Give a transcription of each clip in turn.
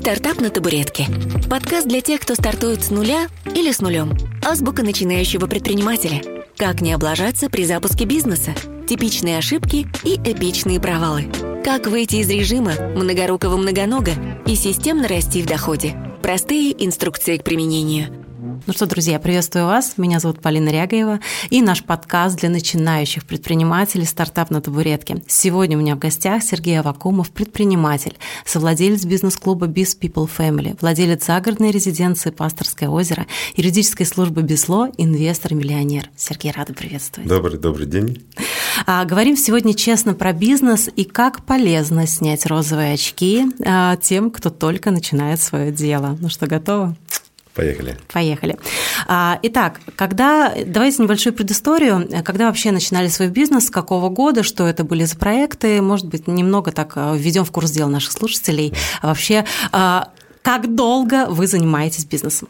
«Стартап на табуретке». Подкаст для тех, кто стартует с нуля или с нулем. Азбука начинающего предпринимателя. Как не облажаться при запуске бизнеса. Типичные ошибки и эпичные провалы. Как выйти из режима многорукого многонога и системно расти в доходе. Простые инструкции к применению – ну что, друзья, приветствую вас. Меня зовут Полина Рягаева и наш подкаст для начинающих предпринимателей «Стартап на табуретке». Сегодня у меня в гостях Сергей Авакумов, предприниматель, совладелец бизнес-клуба Biz People Family, владелец загородной резиденции «Пасторское озеро», юридической службы «Бисло», инвестор-миллионер. Сергей, рада приветствовать. Добрый, добрый день. А, говорим сегодня честно про бизнес и как полезно снять розовые очки а, тем, кто только начинает свое дело. Ну что, готово? Поехали. Поехали. А, итак, когда, давайте небольшую предысторию. Когда вообще начинали свой бизнес, с какого года, что это были за проекты? Может быть, немного так а, введем в курс дела наших слушателей. Вообще, а, как долго вы занимаетесь бизнесом?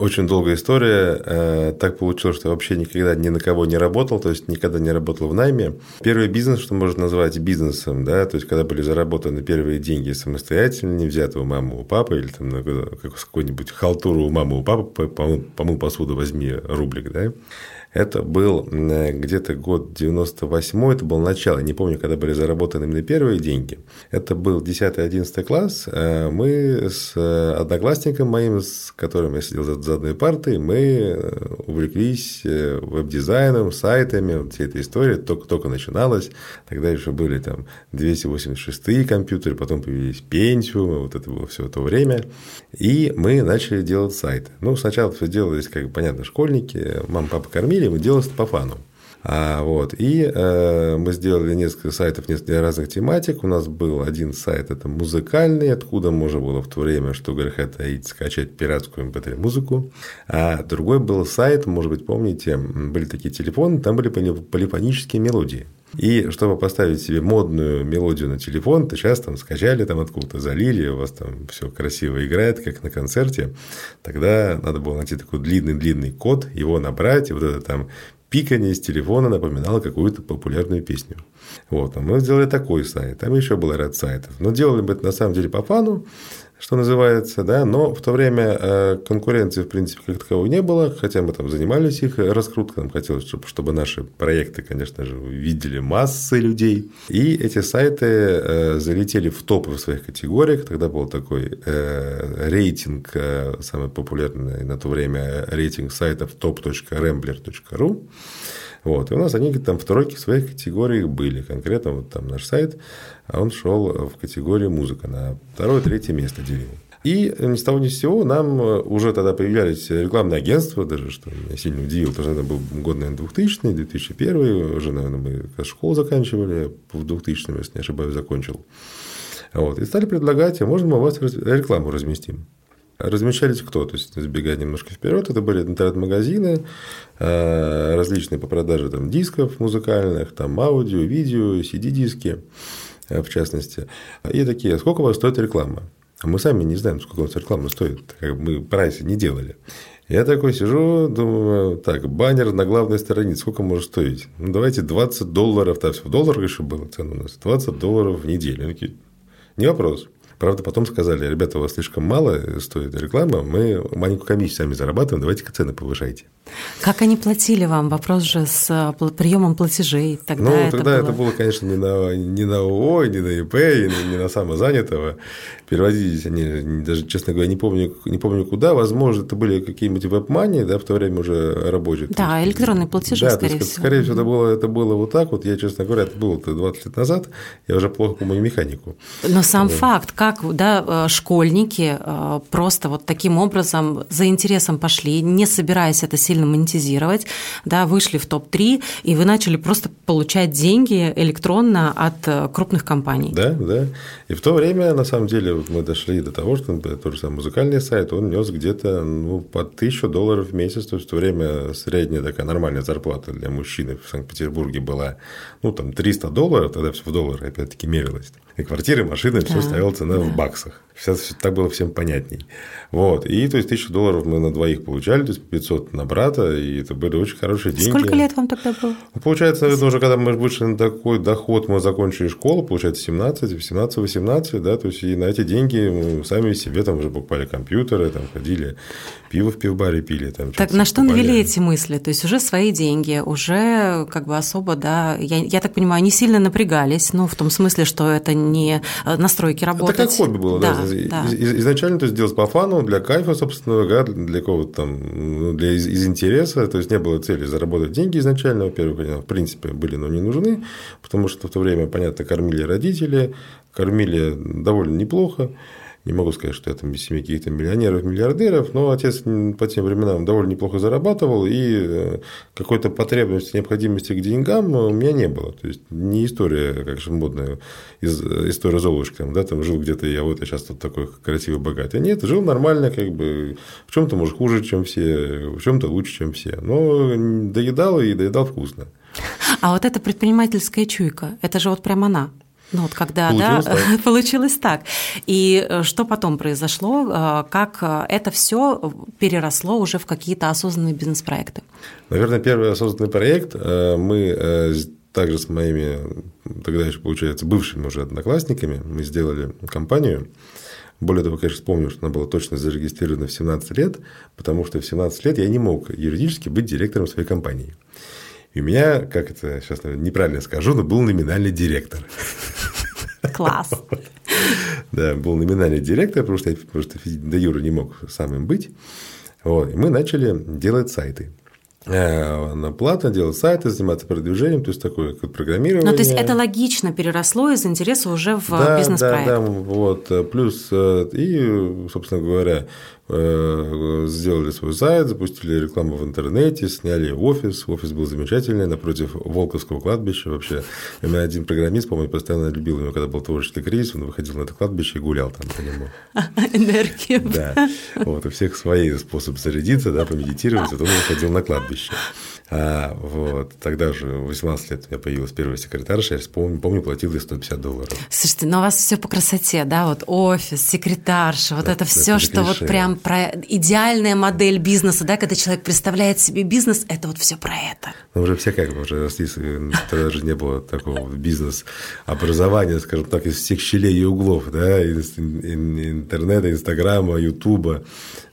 Очень долгая история. Э, так получилось, что я вообще никогда ни на кого не работал, то есть никогда не работал в найме. Первый бизнес, что можно назвать бизнесом, да, то есть когда были заработаны первые деньги самостоятельно, не взяты у мамы, у папы, или там на какую-нибудь халтуру у мамы, у папы, помыл посуду, возьми рублик, да, это был где-то год 98 это было начало, не помню, когда были заработаны именно первые деньги. Это был 10-11 класс. Э, мы с э, одноклассником моим, с которым я сидел за одной партой, мы э, увлеклись веб-дизайном, сайтами, вся эта история только, только начиналась. Тогда еще были там 286 компьютеры, потом появились Pentium, вот это было все то время. И мы начали делать сайты. Ну, сначала все делалось, как понятно, школьники, мама, папа кормили, деле мы делали по фану. А, вот, и э, мы сделали несколько сайтов несколько разных тематик. У нас был один сайт, это музыкальный, откуда можно было в то время, что греха таить, скачать пиратскую mp3 эм музыку. А другой был сайт, может быть, помните, были такие телефоны, там были полифонические мелодии. И чтобы поставить себе модную мелодию на телефон, то сейчас там скачали там откуда-то, залили, у вас там все красиво играет, как на концерте. Тогда надо было найти такой длинный-длинный код, его набрать, и вот это там пикание с телефона напоминало какую-то популярную песню. Вот, а мы сделали такой сайт, там еще был ряд сайтов. Но делали мы это на самом деле по фану, что называется, да, но в то время э, конкуренции, в принципе, как таковой не было, хотя мы там занимались их раскруткой, нам хотелось, чтобы, чтобы наши проекты, конечно же, видели массы людей, и эти сайты э, залетели в топы в своих категориях, тогда был такой э, рейтинг, самый популярный на то время рейтинг сайтов top.rambler.ru, вот. И у нас они там второй в своих категориях были. Конкретно вот там наш сайт, а он шел в категорию музыка на второе, третье место делил. И ни с того ни с сего нам уже тогда появлялись рекламные агентства, даже что меня сильно удивило, потому что это был год, наверное, 2000 2001 уже, наверное, мы школу заканчивали в 2000 если не ошибаюсь, закончил. Вот. И стали предлагать, а можно мы у вас рекламу разместим? Размещались кто? То есть, забегая немножко вперед, это были интернет-магазины, э, различные по продаже там, дисков музыкальных, там, аудио, видео, CD-диски, э, в частности. И такие, сколько у вас стоит реклама? А мы сами не знаем, сколько у нас реклама стоит, как мы прайсы не делали. Я такой сижу, думаю, так, баннер на главной странице, сколько может стоить? Ну, давайте 20 долларов, там все в долларах еще было цена у нас, 20 долларов в неделю. Такие, не вопрос. Правда, потом сказали, ребята, у вас слишком мало стоит реклама, мы маленькую комиссию сами зарабатываем, давайте-ка цены повышайте. Как они платили вам? Вопрос же с э, приемом платежей. Тогда ну, это тогда было... это было, конечно, не на, не на ООО, не на ИП, не на самозанятого. Переводились они, даже, честно говоря, не помню, не помню куда. Возможно, это были какие-нибудь веб-мани, да, в то время уже рабочие. Да, есть, электронные платежи, да, скорее есть, всего. Скорее всего, это было, это было вот так вот. Я, честно говоря, это было 20 лет назад. Я уже плохо помню механику. Но сам вот. факт, как да, э, школьники э, просто вот таким образом за интересом пошли, не собираясь это сильно монетизировать, да, вышли в топ-3, и вы начали просто получать деньги электронно от э, крупных компаний. Да, да. И в то время, на самом деле, вот мы дошли до того, что тот же самый музыкальный сайт, он нес где-то ну, по 1000 долларов в месяц, то есть в то время средняя такая нормальная зарплата для мужчины в Санкт-Петербурге была, ну, там, 300 долларов, тогда все в доллары опять-таки мерилось. И квартиры, машины, да, все ставила цена да. в баксах. Сейчас так было всем понятней. Вот. И то есть тысячу долларов мы на двоих получали, то есть 500 на брата, и это были очень хорошие деньги. Сколько лет вам тогда было? Ну, получается, наверное, уже когда мы вышли на такой доход, мы закончили школу, получается, 17, 17, 18, да, то есть и на эти деньги мы сами себе там уже покупали компьютеры, там ходили, пиво в пивбаре пили. Там, так на что покупали. навели эти мысли? То есть уже свои деньги, уже как бы особо, да, я, я так понимаю, не сильно напрягались, ну, в том смысле, что это не настройки работать. Это как хобби было, да. да да. Изначально то есть делать по фану, для кайфа, собственно, да, для какого-то там, ну, для из, из интереса, то есть не было цели заработать деньги изначально, во-первых, они в принципе были, но не нужны, потому что в то время, понятно, кормили родители, кормили довольно неплохо, не могу сказать, что я там из семьи каких-то миллионеров, миллиардеров, но отец по тем временам довольно неплохо зарабатывал, и э, какой-то потребности, необходимости к деньгам у меня не было. То есть не история, как же модная, история Золушки, там, да, там жил где-то я, вот я сейчас тут такой красивый, богатый. Нет, жил нормально, как бы, в чем-то, может, хуже, чем все, в чем-то лучше, чем все. Но доедал и доедал вкусно. А вот эта предпринимательская чуйка, это же вот прям она. Ну вот когда, получилось да, так. получилось так. И э, что потом произошло, э, как э, это все переросло уже в какие-то осознанные бизнес-проекты? Наверное, первый осознанный проект мы также с моими, тогда еще, получается, бывшими уже одноклассниками, мы сделали компанию. Более того, конечно, вспомню, что она была точно зарегистрирована в 17 лет, потому что в 17 лет я не мог юридически быть директором своей компании. И у меня, как это сейчас наверное, неправильно скажу, но был номинальный директор. Класс. Да, был номинальный директор, потому что я просто до Юры не мог сам им быть. Вот. И мы начали делать сайты. Э, на платно делать сайты, заниматься продвижением, то есть такое как программирование. Ну, то есть это логично переросло из интереса уже в да, бизнес-проект. Да, да, вот. Плюс, э, и, собственно говоря, Э, сделали свой сайт, запустили рекламу в интернете, сняли офис. Офис был замечательный, напротив Волковского кладбища. Вообще, у меня один программист, по-моему, постоянно любил его, когда был творческий кризис, он выходил на это кладбище и гулял там по нему. Энергию. Да. Вот, у всех свои способы зарядиться, да, помедитировать, вот он выходил на кладбище. А, вот, тогда же, в 18 лет у меня появилась первая секретарша, я помню, помню платил ей 150 долларов. Слушайте, но у вас все по красоте, да, вот офис, секретарша, вот да, это все, что вот прям про идеальная модель бизнеса, да, когда человек представляет себе бизнес, это вот все про это. Ну, уже все как, уже росли, тогда же не было такого бизнес-образования, скажем так, из всех щелей и углов, да, из интернета, инстаграма, ютуба,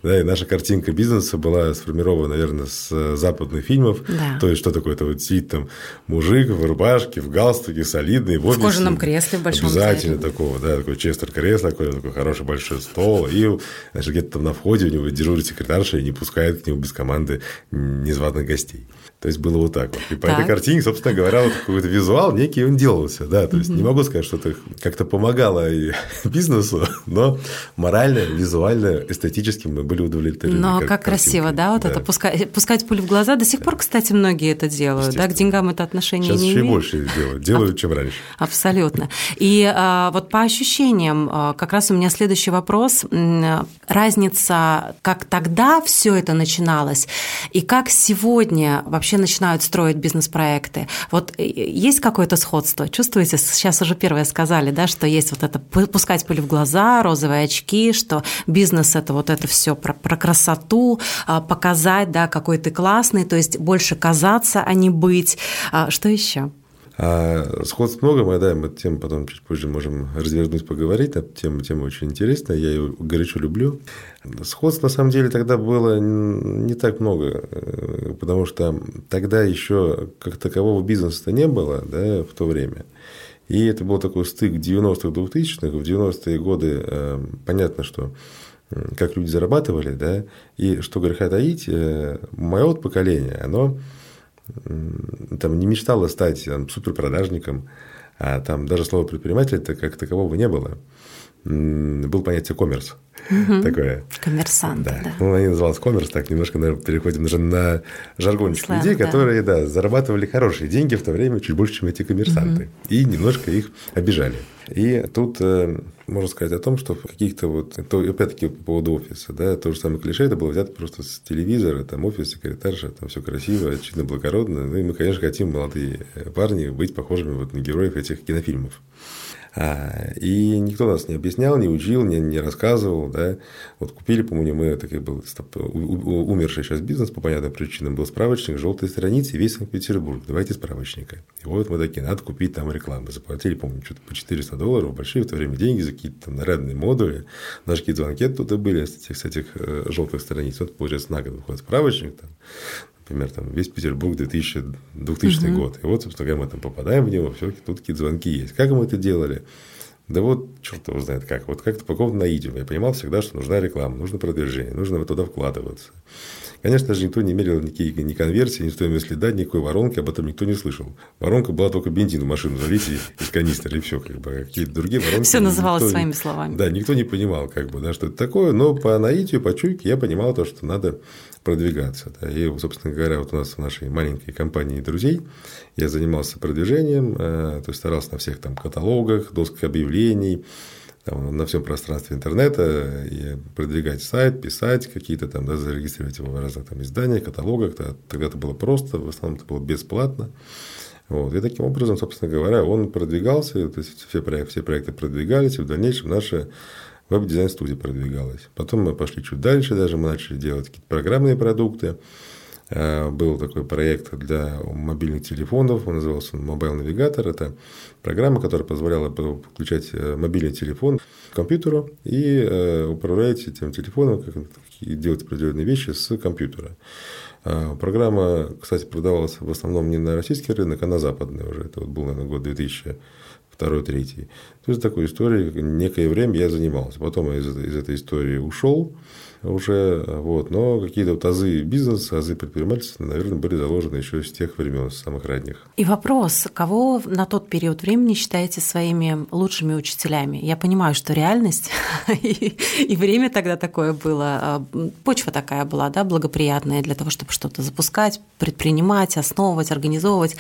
да, и наша картинка бизнеса была сформирована, наверное, с западных фильмов, да. То есть, что такое? Это вот сидит там мужик в рубашке, в галстуке, солидный, в, офисе, в кожаном кресле в большом Обязательно зале. такого, да, такой честер кресло, такой, такой хороший большой стол. И, значит, где-то там на входе у него дежурит секретарша и не пускает к нему без команды незваных гостей. То есть было вот так вот. И по так. этой картине, собственно говоря, вот какой-то визуал некий он делался. Да, то есть не могу сказать, что это как-то помогало и бизнесу, но морально, визуально, эстетически мы были удовлетворены. Но как, как красиво, да, вот да. это пускать, пускать пулю в глаза. До сих пор, кстати, многие это делают, да, к деньгам это отношение Сейчас не еще имеет. больше делают, делают, чем раньше. Абсолютно. И а, вот по ощущениям, а, как раз у меня следующий вопрос. Разница, как тогда все это начиналось, и как сегодня вообще вообще начинают строить бизнес-проекты. Вот э, есть какое-то сходство? Чувствуете? Сейчас уже первое сказали, да, что есть вот это пускать пыль в глаза, розовые очки, что бизнес – это вот это все про, про красоту, а, показать, да, какой ты классный, то есть больше казаться, а не быть. А что еще? А сходств много, мы, да, мы тем потом чуть позже можем развернуть, поговорить. Тема, тема очень интересная, я ее горячо люблю. Сходств на самом деле тогда было не так много, э, потому что тогда еще как такового бизнеса не было да, в то время. И это был такой стык 90-х, 2000-х. В 90-е годы э, понятно, что как люди зарабатывали, да, и что греха таить, э, мое вот поколение, оно там не мечтала стать там, суперпродажником, а там даже слова предприниматель -то как такового не было. Был понятие коммерс. Угу. Такое. Коммерсант, да. да. Ну, они назывались коммерс, так немножко, наверное, переходим уже на жаргончик Сленг, людей, которые, да. да, зарабатывали хорошие деньги в то время чуть больше, чем эти коммерсанты. Угу. И немножко их обижали. И тут э, можно сказать о том, что в каких-то вот, то, опять-таки по поводу офиса, да, то же самое клише, это было взято просто с телевизора, там офис, секретарша, там все красиво, очевидно, благородно. Ну и мы, конечно, хотим, молодые парни, быть похожими вот на героев этих кинофильмов. А, и никто нас не объяснял, не учил, не, не рассказывал. Да. Вот купили, по-моему, мы, такой был умерший сейчас бизнес по понятным причинам, был справочник желтой страницы весь Санкт-Петербург. Давайте справочника. И вот мы такие, надо купить там рекламу. Заплатили, помню, что-то по 400 долларов, большие в то время деньги за какие-то там нарядные модули. Даже какие-то звонки тут были с этих, с этих э, желтых страниц. Вот, получается, на год выходит справочник. Там, например, там, весь Петербург 2000, 2000 угу. год. И вот, собственно говоря, мы там попадаем в него, все тут какие-то звонки есть. Как мы это делали? Да вот, черт его знает как. Вот как-то по какому-то наитию. Я понимал всегда, что нужна реклама, нужно продвижение, нужно туда вкладываться. Конечно же, никто не мерил никакие ни конверсии, ни стоимость следа, никакой воронки, об этом никто не слышал. Воронка была только бензин в машину залить из канистры, и все, как бы, какие-то другие воронки. Все называлось никто, своими словами. Да, никто не понимал, как бы, да, что это такое, но по наитию, по чуйке я понимал то, что надо продвигаться. Да. И, собственно говоря, вот у нас в нашей маленькой компании друзей я занимался продвижением, э, то есть старался на всех там каталогах, досках объявлений, там, на всем пространстве интернета и продвигать сайт, писать какие-то там, да, зарегистрировать его в разных там изданиях, каталогах. Тогда это было просто, в основном это было бесплатно. Вот. И таким образом, собственно говоря, он продвигался, то есть все проекты, все проекты продвигались, и в дальнейшем наша веб-дизайн-студия продвигалась. Потом мы пошли чуть дальше, даже мы начали делать какие-то программные продукты. Э, был такой проект для мобильных телефонов, он назывался Mobile Navigator. Это программа, которая позволяла подключать э, мобильный телефон к компьютеру и э, управлять этим телефоном, как делать определенные вещи с компьютера. Программа, кстати, продавалась в основном не на российский рынок, а на западный уже. Это вот был, наверное, год 2000 второй, третий. То есть такой историей некое время я занимался. Потом я из, из этой истории ушел уже, вот, но какие-то вот азы бизнеса, азы предпринимательства, наверное, были заложены еще с тех времен, с самых ранних. И вопрос, кого на тот период времени считаете своими лучшими учителями? Я понимаю, что реальность и, и время тогда такое было, а, почва такая была, да, благоприятная для того, чтобы что-то запускать, предпринимать, основывать, организовывать.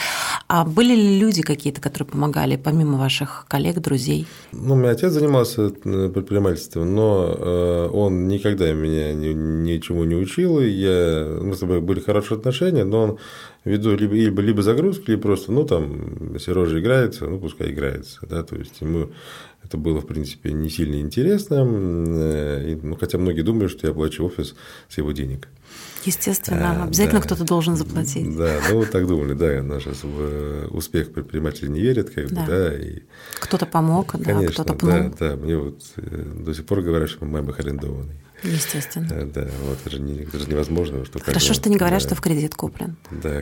А были ли люди какие-то, которые помогали, помимо ваших коллег, друзей? Ну, у меня отец занимался э, предпринимательством, но э, он никогда меня меня ничему не учил, и я, мы с тобой были хорошие отношения, но он ввиду либо, либо, либо загрузки, либо просто, ну, там, Сережа играется, ну, пускай играется, да, то есть ему это было, в принципе, не сильно интересно, э, и, ну, хотя многие думали, что я плачу офис с его денег. Естественно, а, обязательно да, кто-то должен заплатить. Да, ну вот так думали, да, наш в успех предпринимателей не верят, как да. бы, да. И... Кто-то помог, Конечно, да, кто-то пнул. Да, да, мне вот э, до сих пор говорят, что мой мамах арендованный. Естественно. Да, да, вот это же, не, это же невозможно. Что Хорошо, что не говорят, да. что в кредит куплен. Да,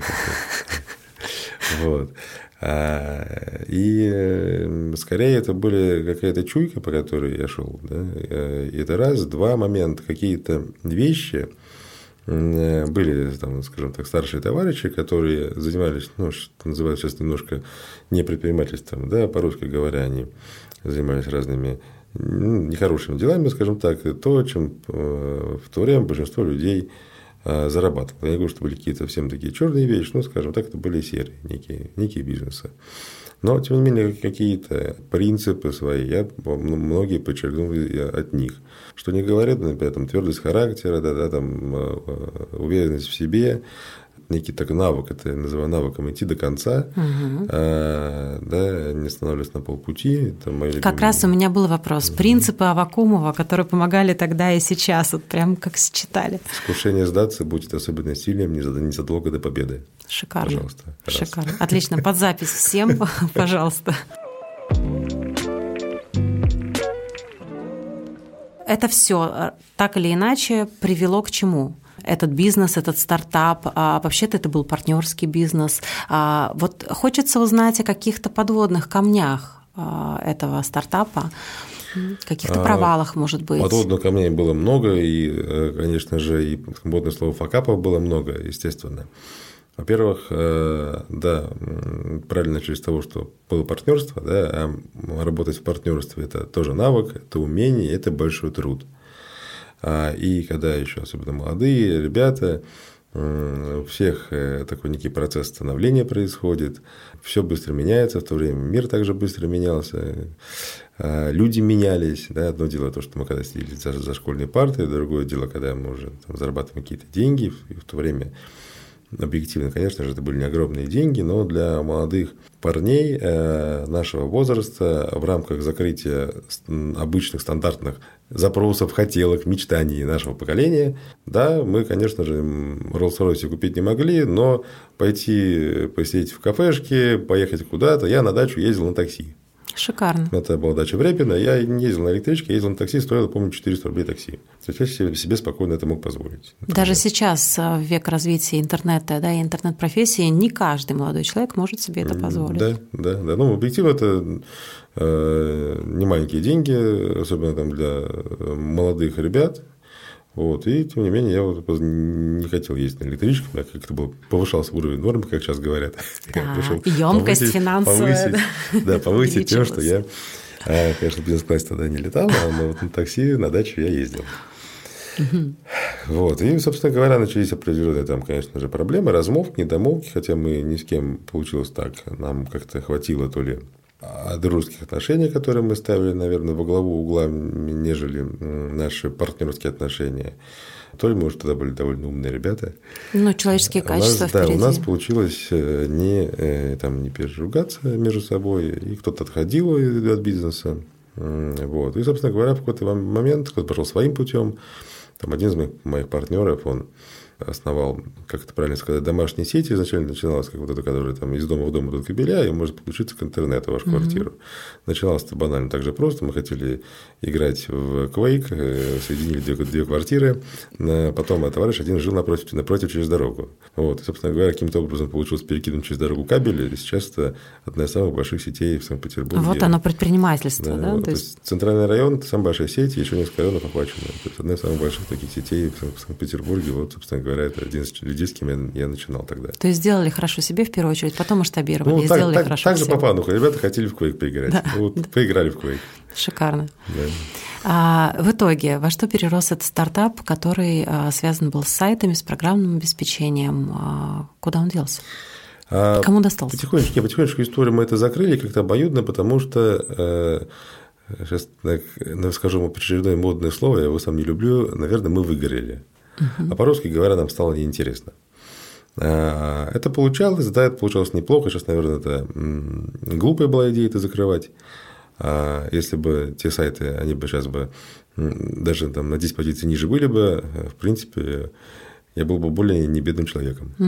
вот. А, и э, скорее это были какая-то чуйка, по которой я шел. Да? Э, и это раз, два момента, какие-то вещи э, были, там, скажем так, старшие товарищи, которые занимались, ну, что называют сейчас немножко не предпринимательством, да, по-русски говоря, они занимались разными нехорошими делами, скажем так, то, чем э, в то время большинство людей э, зарабатывало. Я не говорю, что были какие-то совсем такие черные вещи, но, скажем так, это были серые некие, некие бизнесы. Но, тем не менее, какие-то принципы свои я многие подчеркнул от них. Что не говорят, например, там, твердость характера, да, да, там, э, уверенность в себе, некий такой навык, это я называю навыком идти до конца, угу. а, да, не останавливаться на полпути. Это мои как любимые. раз у меня был вопрос. Угу. Принципы Авакумова, которые помогали тогда и сейчас, вот прям как считали. Искушение сдаться будет особенно сильным незадолго до победы. Шикарно. Пожалуйста. Шикарно. Раз. Отлично. Под запись всем, пожалуйста. Это все э, так или иначе привело к чему? Этот бизнес, этот стартап. А вообще-то это был партнерский бизнес. А вот хочется узнать о каких-то подводных камнях а, этого стартапа каких-то провалах, может быть. Подводных камней было много, и, э, конечно же, и модное слово факапов было много, естественно. Во-первых, э, да, правильно начали с того, что было партнерство, да, а работать в партнерстве это тоже навык, это умение, это большой труд. А, и когда еще особенно молодые ребята, у всех э, такой некий процесс становления происходит, все быстро меняется, в то время мир также быстро менялся, а, люди менялись. Да? Одно дело то, что мы когда сидели за, за школьной партой, другое дело, когда мы уже там, зарабатываем какие-то деньги, и в то время объективно, конечно же, это были не огромные деньги, но для молодых парней э, нашего возраста в рамках закрытия обычных стандартных запросов, хотелок, мечтаний нашего поколения, да, мы, конечно же, Rolls-Royce купить не могли, но пойти посидеть в кафешке, поехать куда-то, я на дачу ездил на такси. Шикарно. Это была дача в Репино. Я не ездил на электричке, ездил на такси, стоило, помню, 400 рублей такси. То есть я себе, себе спокойно это мог позволить. Например. Даже сейчас, э, в век развития интернета да, и интернет-профессии, не каждый молодой человек может себе это позволить. Да, да, да. Ну, объективно, это э, не маленькие деньги, особенно там для молодых ребят, вот, и тем не менее, я вот не хотел ездить на электричках, у меня как-то был, повышался уровень нормы, как сейчас говорят. Да, емкость финансовая. Повысить, да, повысить тем, что я, а, конечно, в бизнес-классе тогда не летал, но вот на такси на дачу я ездил. Вот. И, собственно говоря, начались определенные там, конечно же, проблемы, размолвки, недомолвки, хотя мы ни с кем получилось так. Нам как-то хватило то ли дружеских отношений, которые мы ставили, наверное, во главу угла, нежели наши партнерские отношения. То ли, может, тогда были довольно умные ребята. Ну, человеческие качества у нас, Да, у нас получилось э, не, э, там, не переругаться между собой, и кто-то отходил от бизнеса. Вот. И, собственно говоря, в какой-то момент кто-то пошел своим путем. Там один из моих, моих партнеров, он основал, как это правильно сказать, домашние сети. Изначально начиналось как вот это, которое там из дома в дом идут кабеля, и может подключиться к интернету вашу угу. квартиру. Начиналось это банально так же просто. Мы хотели играть в Quake, э, соединили две, две квартиры. Потом товарищ один жил напротив, напротив через дорогу. Вот. И, собственно говоря, каким-то образом получилось перекинуть через дорогу кабель, и сейчас это одна из самых больших сетей в Санкт-Петербурге. Вот оно предпринимательство, да? да? Вот. То есть... Центральный район – это самая большая сеть, еще несколько районов охвачено. То есть одна из самых больших таких сетей в Санкт-Петербурге. Вот, собственно говоря, это один из людей, с кем я, я начинал тогда. То есть сделали хорошо себе в первую очередь, потом масштабировали, ну, и так, сделали так, хорошо Так же по плану. Ребята хотели в Quake поиграть. Да. Вот, поиграли в Quake. Шикарно. Да. А, в итоге, во что перерос этот стартап, который а, связан был с сайтами, с программным обеспечением? А, куда он делся? А, Кому достался? Потихонечку, потихонечку историю мы это закрыли как-то обоюдно, потому что э, сейчас скажу вам очередное модное слово, я его сам не люблю, наверное, мы выгорели. Угу. А по-русски говоря, нам стало неинтересно. А, это получалось, да, это получалось неплохо. Сейчас, наверное, это глупая была идея это закрывать. А если бы те сайты, они бы сейчас бы даже там на 10 позиций ниже были бы, в принципе, я был бы более небедным человеком.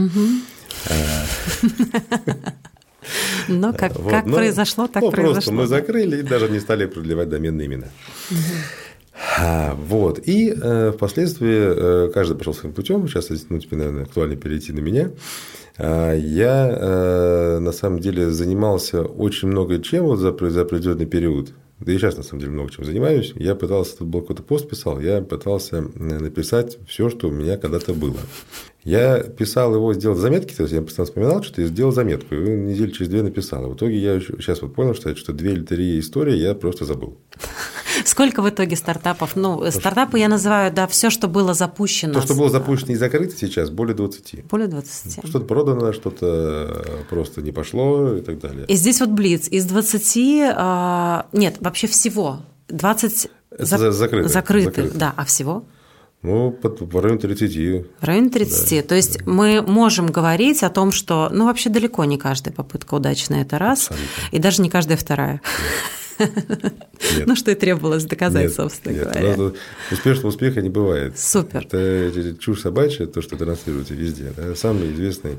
Но как, вот, как но, произошло, так ну, произошло. Просто мы закрыли и даже не стали продлевать доменные имена. Вот. И э, впоследствии э, каждый пошел своим путем. Сейчас, ну, теперь, наверное, актуально перейти на меня. А, я э, на самом деле занимался очень много чем вот за, за определенный период. Да и сейчас, на самом деле, много чем занимаюсь. Я пытался, тут был какой-то пост писал, я пытался написать все, что у меня когда-то было. Я писал его, сделал заметки, то есть я постоянно вспоминал, что я сделал заметку, и неделю через две написал. в итоге я сейчас вот понял, что, что две или три истории я просто забыл. Сколько в итоге стартапов? Ну, то, стартапы я называю, да, все, что было запущено. То, что было запущено и закрыто сейчас, более 20. Более 20. Что-то продано, что-то просто не пошло и так далее. И здесь вот Блиц. Из 20, а, нет, вообще всего. 20 Это за... закрыты. Закрыто. Да, а всего? Ну, под, в районе 30. В районе 30. Да, То есть да. мы можем говорить о том, что, ну, вообще далеко не каждая попытка удачная, это раз, Абсолютно. и даже не каждая вторая. Ну, что и требовалось доказать, нет, собственно нет. говоря. Ну, успешного успеха не бывает. Супер. Это чушь собачья, то, что транслируете везде. Да? Самый известный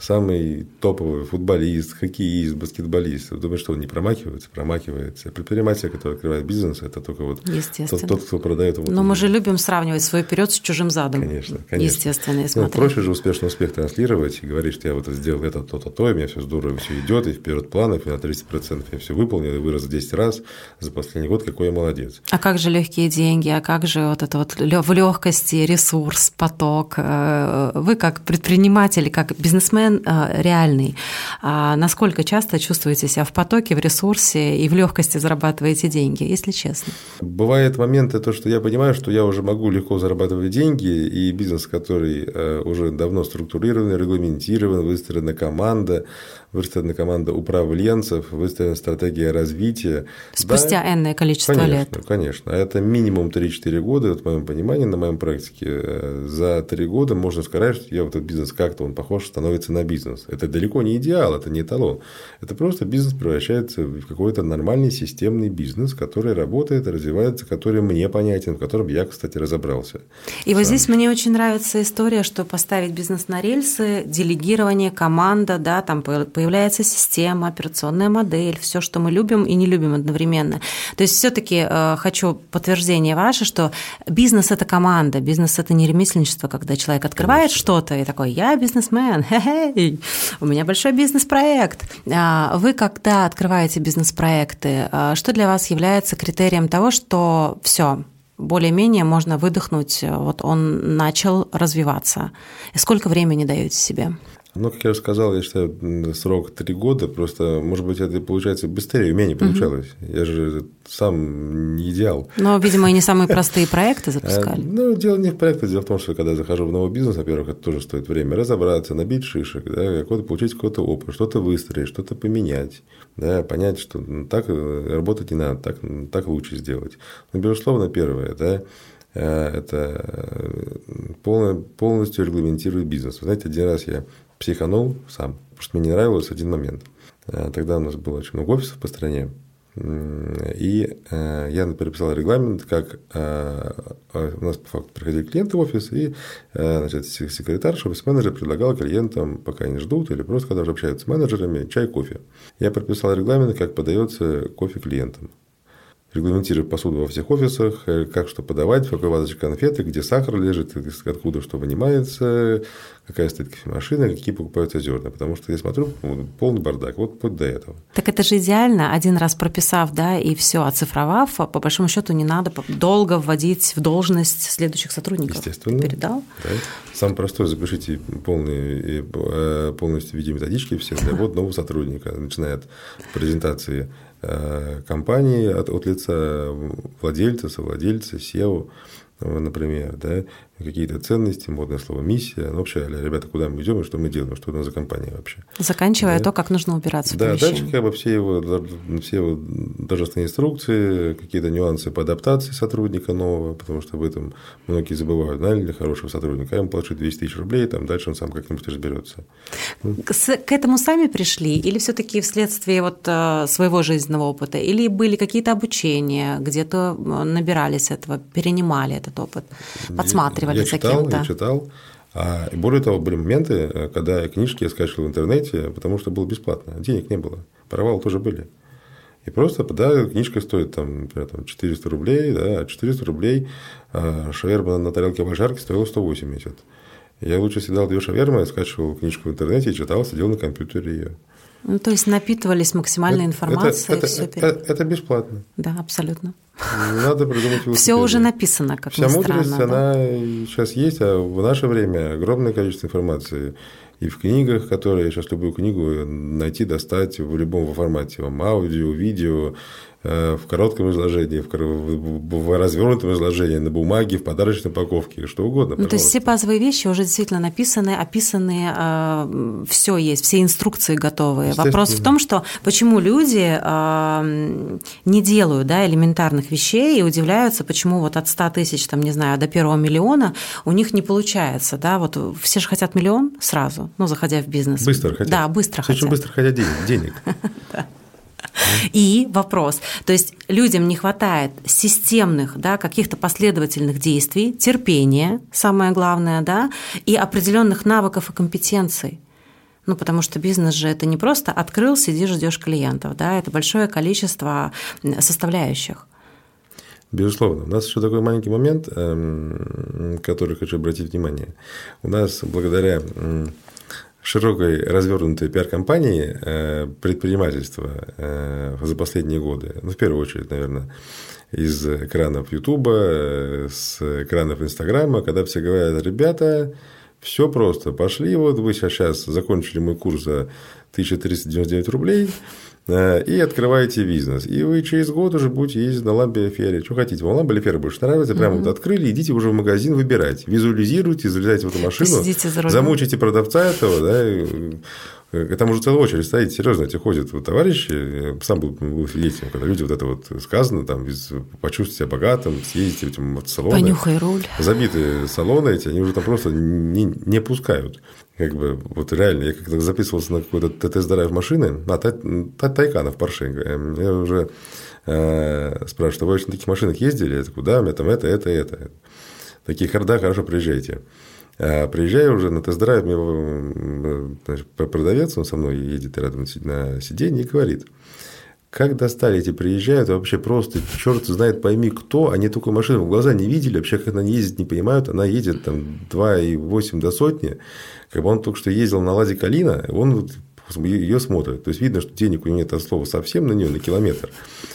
самый топовый футболист, хоккеист, баскетболист. Думаю, что он не промахивается, промахивается. Предприниматель, который открывает бизнес, это только вот тот, тот кто продает ему. Но мы же любим сравнивать свой вперед с чужим задом. Конечно, конечно. Естественно, ну, проще же успешный успех транслировать и говорить, что я вот сделал это, то-то, то, и у меня все здорово, все идет, и вперед планов, и на 30% я все выполнил, и вырос в 10 раз за последний год, какой я молодец. А как же легкие деньги, а как же вот это вот в легкости ресурс, поток? Э, вы как предприниматель, как бизнесмен, бизнесмен э, реальный. А насколько часто чувствуете себя в потоке, в ресурсе и в легкости зарабатываете деньги, если честно? Бывают моменты, то, что я понимаю, что я уже могу легко зарабатывать деньги, и бизнес, который э, уже давно структурирован, регламентирован, выстроена команда, выстроена команда управленцев, выстроена стратегия развития. Спустя да, энное количество конечно, лет. Конечно, это минимум 3-4 года, вот в моем понимании, на моем практике. Э, за 3 года можно сказать, что я вот этот бизнес как-то он похож становится на бизнес. Это далеко не идеал, это не эталон. Это просто бизнес превращается в какой-то нормальный системный бизнес, который работает, развивается, который мне понятен, в котором я, кстати, разобрался. И сам. вот здесь мне очень нравится история, что поставить бизнес на рельсы, делегирование, команда, да, там появляется система, операционная модель, все, что мы любим и не любим одновременно. То есть все-таки э, хочу подтверждение ваше, что бизнес это команда, бизнес это не ремесленничество, когда человек открывает что-то и такой, я бизнесмен, хе-хей, у меня большой бизнес-проект. А вы когда открываете бизнес-проекты, э, что для вас является критерием того, что все, более-менее можно выдохнуть, вот он начал развиваться. И сколько времени даете себе? Ну, как я уже сказал, я считаю, срок три года. Просто, может быть, это получается быстрее, у меня не получалось. Угу. Я же сам не идеал. Но, видимо, и не самые простые проекты запускали. Ну, дело не в проектах. Дело в том, что когда я захожу в новый бизнес, во-первых, это тоже стоит время разобраться, набить шишек, да, какой-то, получить какой-то опыт, что-то выстроить, что-то поменять, да, понять, что так э, работать не надо, так, так лучше сделать. Ну, безусловно, первое, да, э, это э, полностью регламентирует бизнес. Вы знаете, один раз я психанул сам, потому что мне не нравился один момент. Э, тогда у нас было очень много офисов по стране, и э, я переписал регламент, как э, у нас по факту приходили клиенты в офис, и значит, секретарь, офис-менеджер предлагал клиентам, пока они ждут, или просто когда уже общаются с менеджерами, чай, кофе. Я прописал регламент, как подается кофе клиентам регламентирует посуду во всех офисах, э, как что подавать, в какой вазочке конфеты, где сахар лежит, откуда что вынимается, какая стоит кофемашина, какие покупаются зерна. Потому что я смотрю, полный бардак. Вот вот до этого. Так это же идеально, один раз прописав, да, и все, оцифровав, по большому счету не надо долго вводить в должность следующих сотрудников. Естественно. Передал? Да. Самое простое, запишите полный, э, полностью в виде методички все для вот нового сотрудника, начиная от презентации Э, компании от, от лица владельца, совладельца, SEO, например, да, какие-то ценности, модное слово миссия. Ну, вообще, ребята, куда мы идем и что мы делаем, что у нас за компания вообще. Заканчивая да. то, как нужно убираться в Да, дальше как бы все его, все его должностные инструкции, какие-то нюансы по адаптации сотрудника нового, потому что об этом многие забывают. Наняли хорошего сотрудника, ему платят 200 тысяч рублей, там дальше он сам как-нибудь разберется. К этому сами пришли или все-таки вследствие вот э, своего жизненного опыта, или были какие-то обучения, где-то э, набирались этого, перенимали этот опыт, подсматривали? Я читал, Я читал. А, более того, были моменты, э, когда книжки я скачивал в интернете, потому что было бесплатно, денег не было, провалы тоже были. И просто, да, книжка стоит там, например, там 400 рублей, да, а 400 рублей а шаверма на тарелке обожарки стоила 180. Я лучше съедал две шавермы, скачивал книжку в интернете и читал, сидел на компьютере ее. Ну, то есть напитывались максимальной информацией. Это, это, это, это, это бесплатно. Да, абсолютно. Надо придумать Все уже написано, как Вся ни мудрость, странно, она да? сейчас есть, а в наше время огромное количество информации. И в книгах, которые сейчас любую книгу найти, достать в любом формате, в аудио, видео, в коротком изложении, в, в развернутом изложении, на бумаге, в подарочной упаковке, что угодно. Ну, то есть все базовые вещи уже действительно написаны, описаны, э, все есть, все инструкции готовы. Вопрос в том, что почему люди э, не делают да, элементарных вещей и удивляются, почему вот от 100 тысяч, там, не знаю, до первого миллиона у них не получается. Да? Вот все же хотят миллион сразу, ну, заходя в бизнес. Быстро хотят. Да, быстро все хотят. Очень быстро хотят денег. денег. И вопрос, то есть людям не хватает системных, да, каких-то последовательных действий, терпения, самое главное, да, и определенных навыков и компетенций. Ну, потому что бизнес же это не просто открыл, сидишь, ждешь клиентов, да, это большое количество составляющих. Безусловно. У нас еще такой маленький момент, эм, который хочу обратить внимание. У нас благодаря широкой развернутой пиар-компании э, предпринимательства э, за последние годы, ну, в первую очередь, наверное, из экранов Ютуба, э, с экранов Инстаграма, когда все говорят, ребята, Все просто. Пошли, вот вы сейчас закончили мой курс за 1399 рублей, и открываете бизнес. И вы через год уже будете ездить на ламбе фере. Что хотите, вам ламбе фера больше нравится, прямо угу. вот открыли, идите уже в магазин, выбирайте. Визуализируйте, залезайте в эту машину, замучите продавца этого, да, Э, там уже целая очередь стоит, серьезно, эти ходят вот, товарищи, я сам был, был свидетелем, когда люди вот это вот сказано, там, почувствуйте себя богатым, съездите в эти салоны. Понюхай руль. Забитые салоны эти, они уже там просто не, не пускают. Как бы, вот реально, я когда записывался на какой-то тест-драйв машины, а, тай, Тайкана в Порше, я уже э, спрашиваю, вы на таких машинах ездили? Я такой, да, у меня там это, это, это. Такие, да, хорошо, приезжайте. А приезжаю уже на тест-драйв, значит, продавец, он со мной едет рядом на сиденье и говорит, как достали эти приезжают, вообще просто черт знает пойми кто, они только машину в глаза не видели, вообще как она ездит, не понимают, она едет там 2,8 до сотни, как бы он только что ездил на Ладе Калина, он ее смотрят. То есть видно, что денег у него нет от слова совсем на нее, на километр.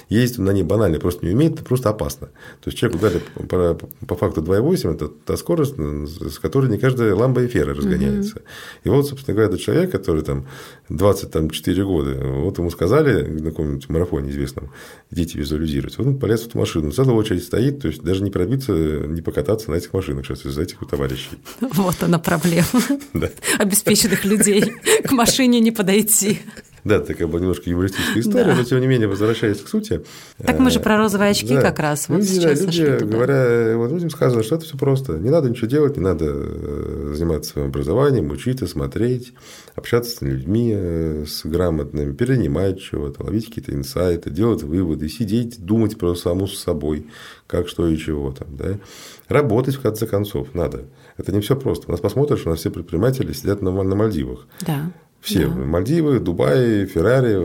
Ездить на ней банально просто не умеет, это просто опасно. То есть человеку дали по, по факту 2,8 это та скорость, с которой не каждая ламба эфира разгоняется. Угу. И вот, собственно говоря, этот человек, который там 24 года, вот ему сказали на каком-нибудь марафоне известном, идите визуализировать. Вот он полез в эту машину, целая очередь стоит, то есть даже не пробиться, не покататься на этих машинах сейчас из-за этих товарищей. Вот она проблема обеспеченных людей. К машине не подойти. Да, такая была немножко юмористическая история, да. но тем не менее, возвращаясь к сути. Так мы же про розовые очки да. как раз. Вот люди, да, люди говоря, вот людям сказано, что это все просто. Не надо ничего делать, не надо э, заниматься своим образованием, учиться, смотреть, общаться с людьми, э, с грамотными, перенимать чего-то, ловить какие-то инсайты, делать выводы, сидеть, думать про саму с собой, как, что и чего там. Да? Работать, в конце концов, надо. Это не все просто. У нас посмотришь, у нас все предприниматели сидят на, на Мальдивах. Да. Все, да. Мальдивы, Дубай, Феррари.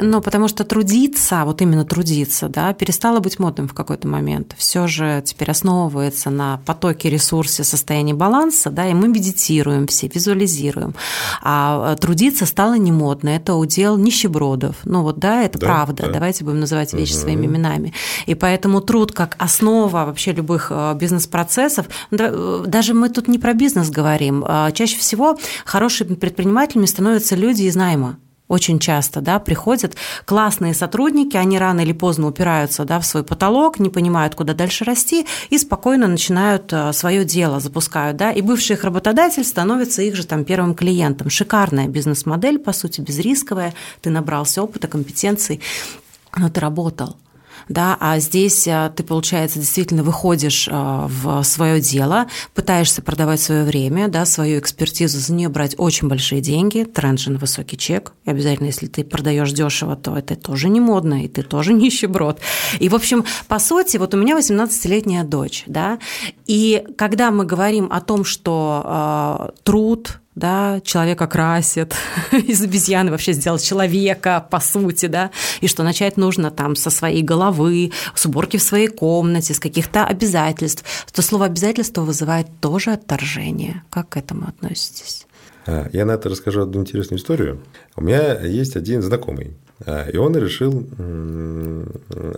Ну, потому что трудиться, вот именно трудиться, да, перестало быть модным в какой-то момент. Все же теперь основывается на потоке ресурса, состоянии баланса, да, и мы медитируем все, визуализируем. А трудиться стало не модно, это удел нищебродов. Ну вот, да, это да, правда, да. давайте будем называть вещи угу. своими именами. И поэтому труд как основа вообще любых э, бизнес-процессов, э, даже мы тут не про бизнес говорим, а чаще всего хорошими предпринимателями становятся становятся люди из найма очень часто да, приходят классные сотрудники, они рано или поздно упираются да, в свой потолок, не понимают, куда дальше расти, и спокойно начинают э, свое дело, запускают. Да, и бывший их работодатель становится их же там, первым клиентом. Шикарная бизнес-модель, по сути, безрисковая, ты набрался опыта, компетенций, но ты работал да, а здесь э, ты, получается, действительно выходишь э, в свое дело, пытаешься продавать свое время, да, свою экспертизу, за нее брать очень большие деньги, тренд высокий чек, и обязательно, если ты продаешь дешево, то это тоже не модно, и ты тоже нищеброд. И, в общем, по сути, вот у меня 18-летняя дочь, да, и когда мы говорим о том, что э, труд, да, человека красит, из обезьяны вообще сделать человека, по сути, да, и что начать нужно там со своей головы, с уборки в своей комнате, с каких-то обязательств, то слово обязательство вызывает тоже отторжение. Как к этому относитесь? А, я на это расскажу одну интересную историю. У меня есть один знакомый, а, и он решил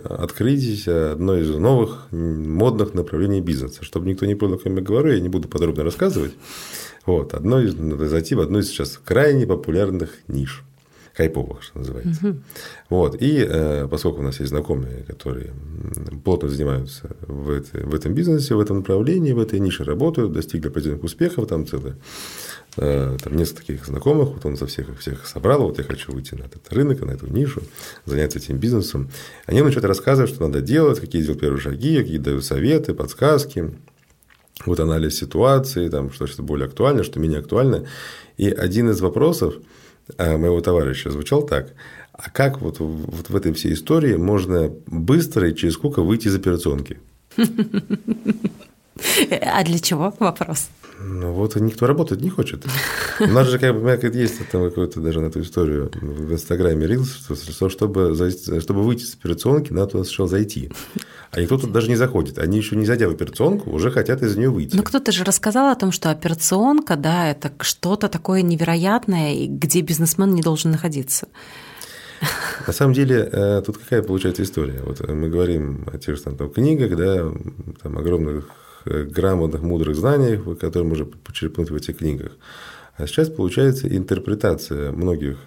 открыть одно из новых модных направлений бизнеса. Чтобы никто не понял, о чем я говорю, я не буду подробно рассказывать. Вот, одно из, зайти в одну из сейчас крайне популярных ниш хайповых, что называется. Угу. Вот. И э, поскольку у нас есть знакомые, которые плотно занимаются в, это, в этом бизнесе, в этом направлении, в этой нише работают, достигли определенных успехов, там целое э, там несколько таких знакомых, вот он за всех их всех собрал, вот я хочу выйти на этот рынок, на эту нишу, заняться этим бизнесом. Они начинают рассказывать, что надо делать, какие делать первые шаги, какие дают советы, подсказки вот анализ ситуации, там, что что более актуально, что менее актуально. И один из вопросов а, моего товарища звучал так. А как вот, вот в этой всей истории можно быстро и через сколько выйти из операционки? А для чего вопрос? Ну вот никто работать не хочет. У нас же как бы, есть там какой-то даже на эту историю в Инстаграме рилс, что чтобы, чтобы выйти из операционки, надо сначала зайти. А никто тут даже не заходит. Они еще не зайдя в операционку, уже хотят из нее выйти. Ну, кто-то же рассказал о том, что операционка, да, это что-то такое невероятное, где бизнесмен не должен находиться. На самом деле, э, тут какая получается история? Вот мы говорим о тех же там, там книгах, да, там огромных грамотных, мудрых знаниях, которые можно почерпнуть в этих книгах. А сейчас получается интерпретация многих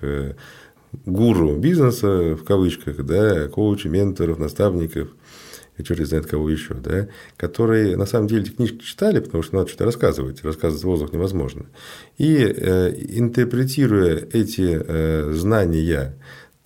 гуру бизнеса, в кавычках, да, коучей, менторов, наставников, и черт знает кого еще, да, которые на самом деле эти книжки читали, потому что надо что-то рассказывать, рассказывать в воздух невозможно. И э, интерпретируя эти э, знания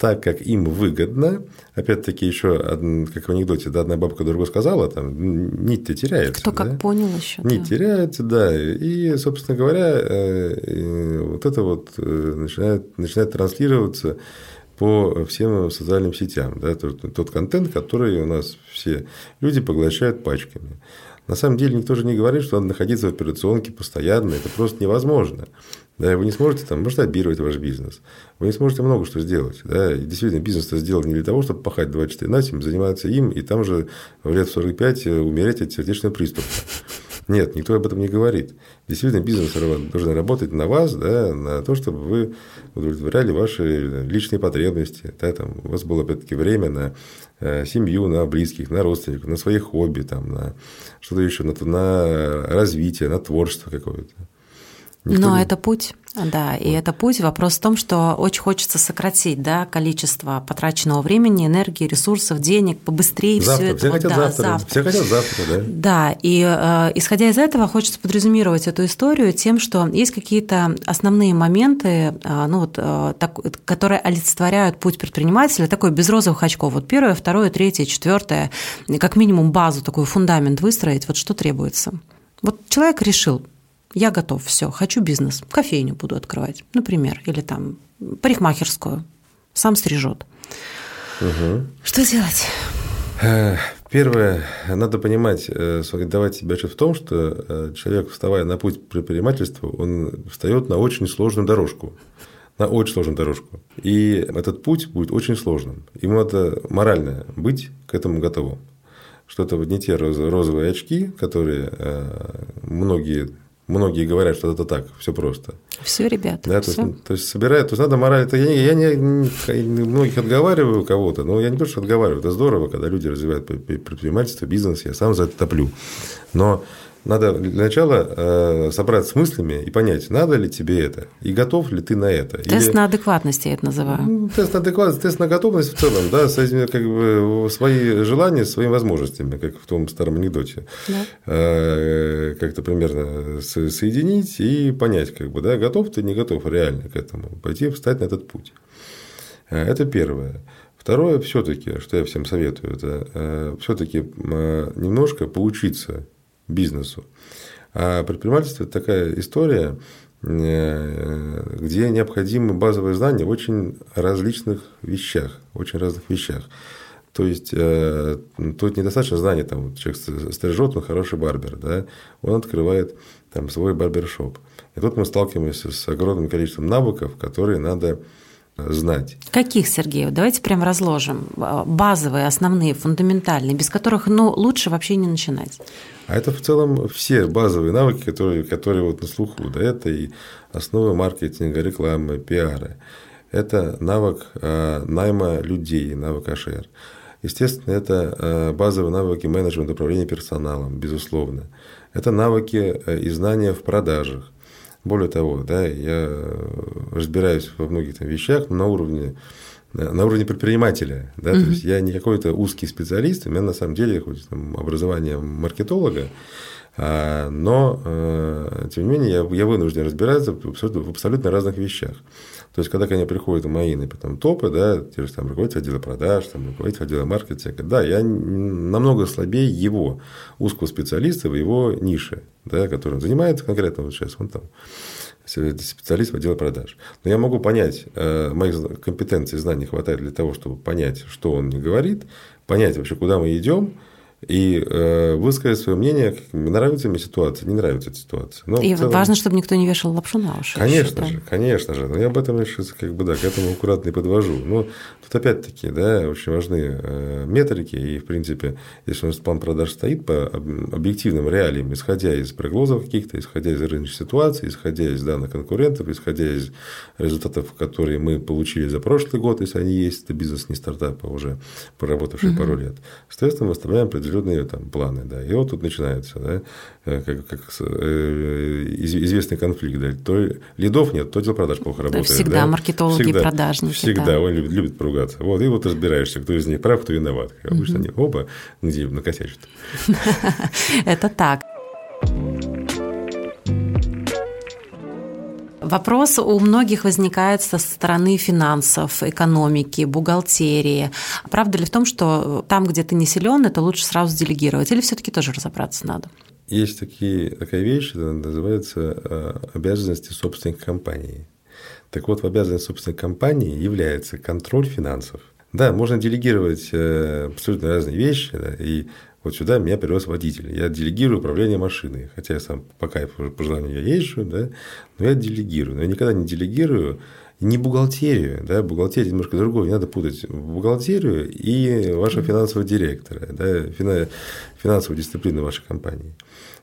так, как им выгодно. Опять-таки, еще, как в анекдоте, да, одна бабка другую сказала, там, нить-то теряется. Кто как понял еще. Нить да. теряется, да. И, собственно говоря, э, вот это вот э, начинает, начинает транслироваться по всем социальным сетям. Да, тот, тот контент, который у нас все люди поглощают пачками. На самом деле никто же не говорит, что надо находиться в операционке постоянно, это просто невозможно. Да, вы не сможете там масштабировать ваш бизнес, вы не сможете много что сделать. Да. И действительно, бизнес-то сделан не для того, чтобы пахать 24 на 7, заниматься им и там же в лет 45 умереть от сердечного приступа. Нет, никто об этом не говорит. Действительно, бизнес должен работать на вас, да, на то, чтобы вы удовлетворяли ваши личные потребности. Да, там, у вас было, опять-таки, время на э, семью, на близких, на родственников, на свои хобби, там, на что-то еще, на, на развитие, на творчество какое-то. Никто Но не... это путь, да, и это путь. Вопрос в том, что очень хочется сократить да, количество потраченного времени, энергии, ресурсов, денег, побыстрее завтра. все это. Все хотят да, завтра. завтра. Все хотят завтра, да. Да, и э, исходя из этого, хочется подразумировать эту историю тем, что есть какие-то основные моменты, э, ну, вот, э, так, которые олицетворяют путь предпринимателя, такой без розовых очков. Вот первое, второе, третье, четвертое, как минимум базу, такой фундамент выстроить, вот что требуется. Вот человек решил, я готов, все, хочу бизнес, кофейню буду открывать, например, или там парикмахерскую, сам стрижет. Угу. Что делать? Э, первое, надо понимать, э, давать себе отчет в том, что э, человек, вставая на путь предпринимательства, он встает на очень сложную дорожку. На очень сложную дорожку. И этот путь будет очень сложным. Ему надо морально быть к этому готовым. Что это вот не те розовые очки, которые многие Многие говорят, что это так, все просто. Все, ребята. Да, все. То, есть, то есть собирают, то есть надо мораль. Это я, я не, не, многих отговариваю кого-то, но я не то, что отговариваю. Это здорово, когда люди развивают предпринимательство, бизнес, я сам за это топлю. Но надо для начала э, собраться с мыслями и понять, надо ли тебе это, и готов ли ты на это. Тест Или... на адекватность я это называю. Ну, тест на адекватность, тест на готовность в целом, да, как бы, свои желания, своими возможностями, как в том старом анекдоте. Да. Э, как-то примерно соединить и понять, как бы, да, готов ты, не готов реально к этому, пойти встать на этот путь. Э, это первое. Второе, все-таки, что я всем советую, это все-таки немножко поучиться бизнесу. А предпринимательство – это такая история, э, где необходимы базовые знания в очень различных вещах, очень разных вещах. То есть э, тут недостаточно знаний, там человек стрижет, он хороший барбер, да, он открывает там свой барбершоп. И тут мы сталкиваемся с огромным количеством навыков, которые надо знать. Каких, Сергей? Давайте прям разложим. Базовые, основные, фундаментальные, без которых ну, лучше вообще не начинать. А это в целом все базовые навыки, которые, которые вот на слуху. Да, это и основы маркетинга, рекламы, пиара. Это навык э, найма людей, навык HR. Естественно, это э, базовые навыки менеджмента, управления персоналом, безусловно. Это навыки э, и знания в продажах. Более того, да, я разбираюсь во многих там вещах на уровне на уровне предпринимателя. Да? Угу. То есть я не какой-то узкий специалист, у меня на самом деле хоть там, образование маркетолога, а, но, э, тем не менее, я, я вынужден разбираться в абсолютно, в абсолютно разных вещах. То есть, когда ко мне приходят мои, например, там, топы, да, те же там руководитель отдела продаж, там, руководитель отдела маркетинга, да, я намного слабее его, узкого специалиста в его нише, да, которым занимается конкретно вот сейчас, он там специалист в отделе продаж. Но я могу понять, э, моих компетенций и знаний хватает для того, чтобы понять, что он говорит, понять вообще, куда мы идем, и э, высказать свое мнение, нравится мне ситуация, не нравится эта ситуация. Но и целом... важно, чтобы никто не вешал лапшу на уши. Конечно еще, же, да? конечно же. Но я об этом как бы, да, к этому аккуратно и подвожу. Но тут опять-таки, да, очень важны э, метрики, и, в принципе, если у нас план продаж стоит по объективным реалиям, исходя из прогнозов каких-то, исходя из рыночной ситуации, исходя из данных конкурентов, исходя из результатов, которые мы получили за прошлый год, если они есть, это бизнес не стартап, а уже проработавший угу. пару лет. Соответственно, мы оставляем определенные определенные там планы, да. И вот тут начинается, да, э, как, как э, известный конфликт, да. То лидов нет, то дел продаж плохо работает. Всегда да? маркетологи всегда, и продажники. Всегда, да. он любит, любит поругаться. Вот, и вот разбираешься, кто из них прав, кто виноват. Обычно угу. они оба где накосячат. Это так. Вопрос у многих возникает со стороны финансов, экономики, бухгалтерии. Правда ли в том, что там, где ты не силен, это лучше сразу делегировать, или все-таки тоже разобраться надо? Есть такие, такая вещь, это называется э, обязанности собственника компании. Так вот, в обязанности собственника компании является контроль финансов. Да, можно делегировать э, абсолютно разные вещи, да, и вот сюда меня привез водитель. Я делегирую управление машиной. Хотя я сам по кайфу, по желанию я езжу, да, но я делегирую. Но я никогда не делегирую не бухгалтерию, да, бухгалтерия немножко другое, не надо путать бухгалтерию и вашего финансового директора, да, финансовую дисциплину вашей компании.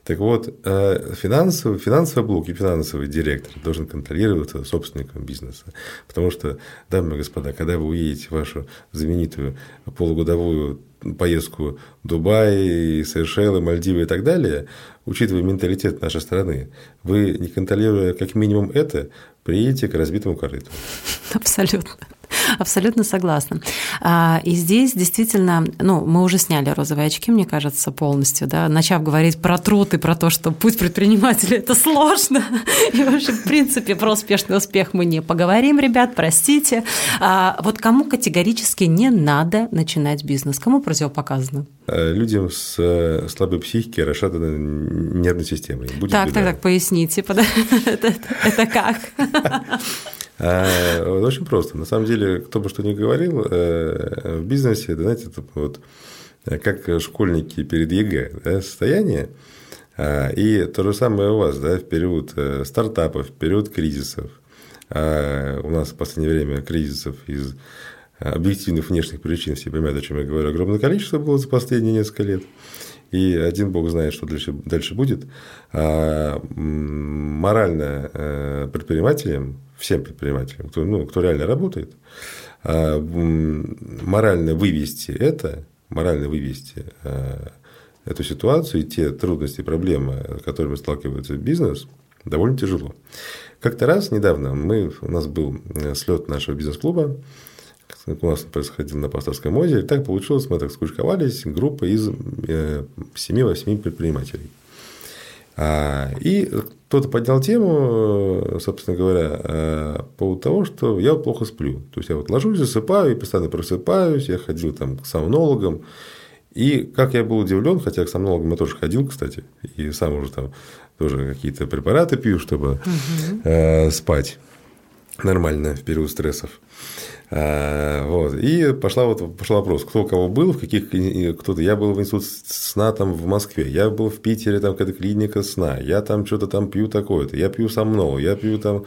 Так вот, э, финансовый, финансовый блок и финансовый директор должен контролироваться собственником бизнеса. Потому что, дамы и господа, когда вы уедете в вашу знаменитую полугодовую поездку в Дубай, Сейшелы, Мальдивы и так далее, учитывая менталитет нашей страны, вы, не контролируя как минимум это, приедете к разбитому корыту. Абсолютно. Абсолютно согласна. А, и здесь действительно, ну, мы уже сняли розовые очки, мне кажется, полностью, да, начав говорить про труд и про то, что путь предпринимателя – это сложно. И вообще, в принципе, про успешный успех мы не поговорим, ребят, простите. А вот кому категорически не надо начинать бизнес? Кому противопоказано? Э, людям с э, слабой психикой, расшатанной нервной системой. Будет так, беда. так, так, поясните, это как? А, очень просто. На самом деле, кто бы что ни говорил, э, в бизнесе, знаете, это вот как школьники перед ЕГЭ, да, состояние, а, и то же самое у вас, да, в период э, стартапов, в период кризисов. А у нас в последнее время кризисов из объективных внешних причин, все понимают, о чем я говорю, огромное количество было за последние несколько лет. И один бог знает, что дальше, дальше будет. А морально э, предпринимателям всем предпринимателям, кто, ну, кто реально работает, а, морально вывести это, морально вывести а, эту ситуацию и те трудности проблемы, с которыми сталкивается бизнес, довольно тяжело. Как-то раз недавно мы, у нас был э, слет нашего бизнес-клуба, у нас происходил на Пасторском озере. Так получилось, мы так скучковались, группа из 7-8 э, предпринимателей. А, и кто-то поднял тему, собственно говоря, э, по поводу того, что я плохо сплю. То есть я вот ложусь, засыпаю и постоянно просыпаюсь. Я ходил там к сомнологам. И как я был удивлен, хотя к сомнологам я тоже ходил, кстати, и сам уже там тоже какие-то препараты пью, чтобы угу. спать нормально в период стрессов. А, вот. И пошла вот, пошел вопрос, кто у кого был, в каких кто-то. Я был в институте сна там в Москве, я был в Питере, там какая-то клиника сна, я там что-то там пью такое-то, я пью сомнол, я пью там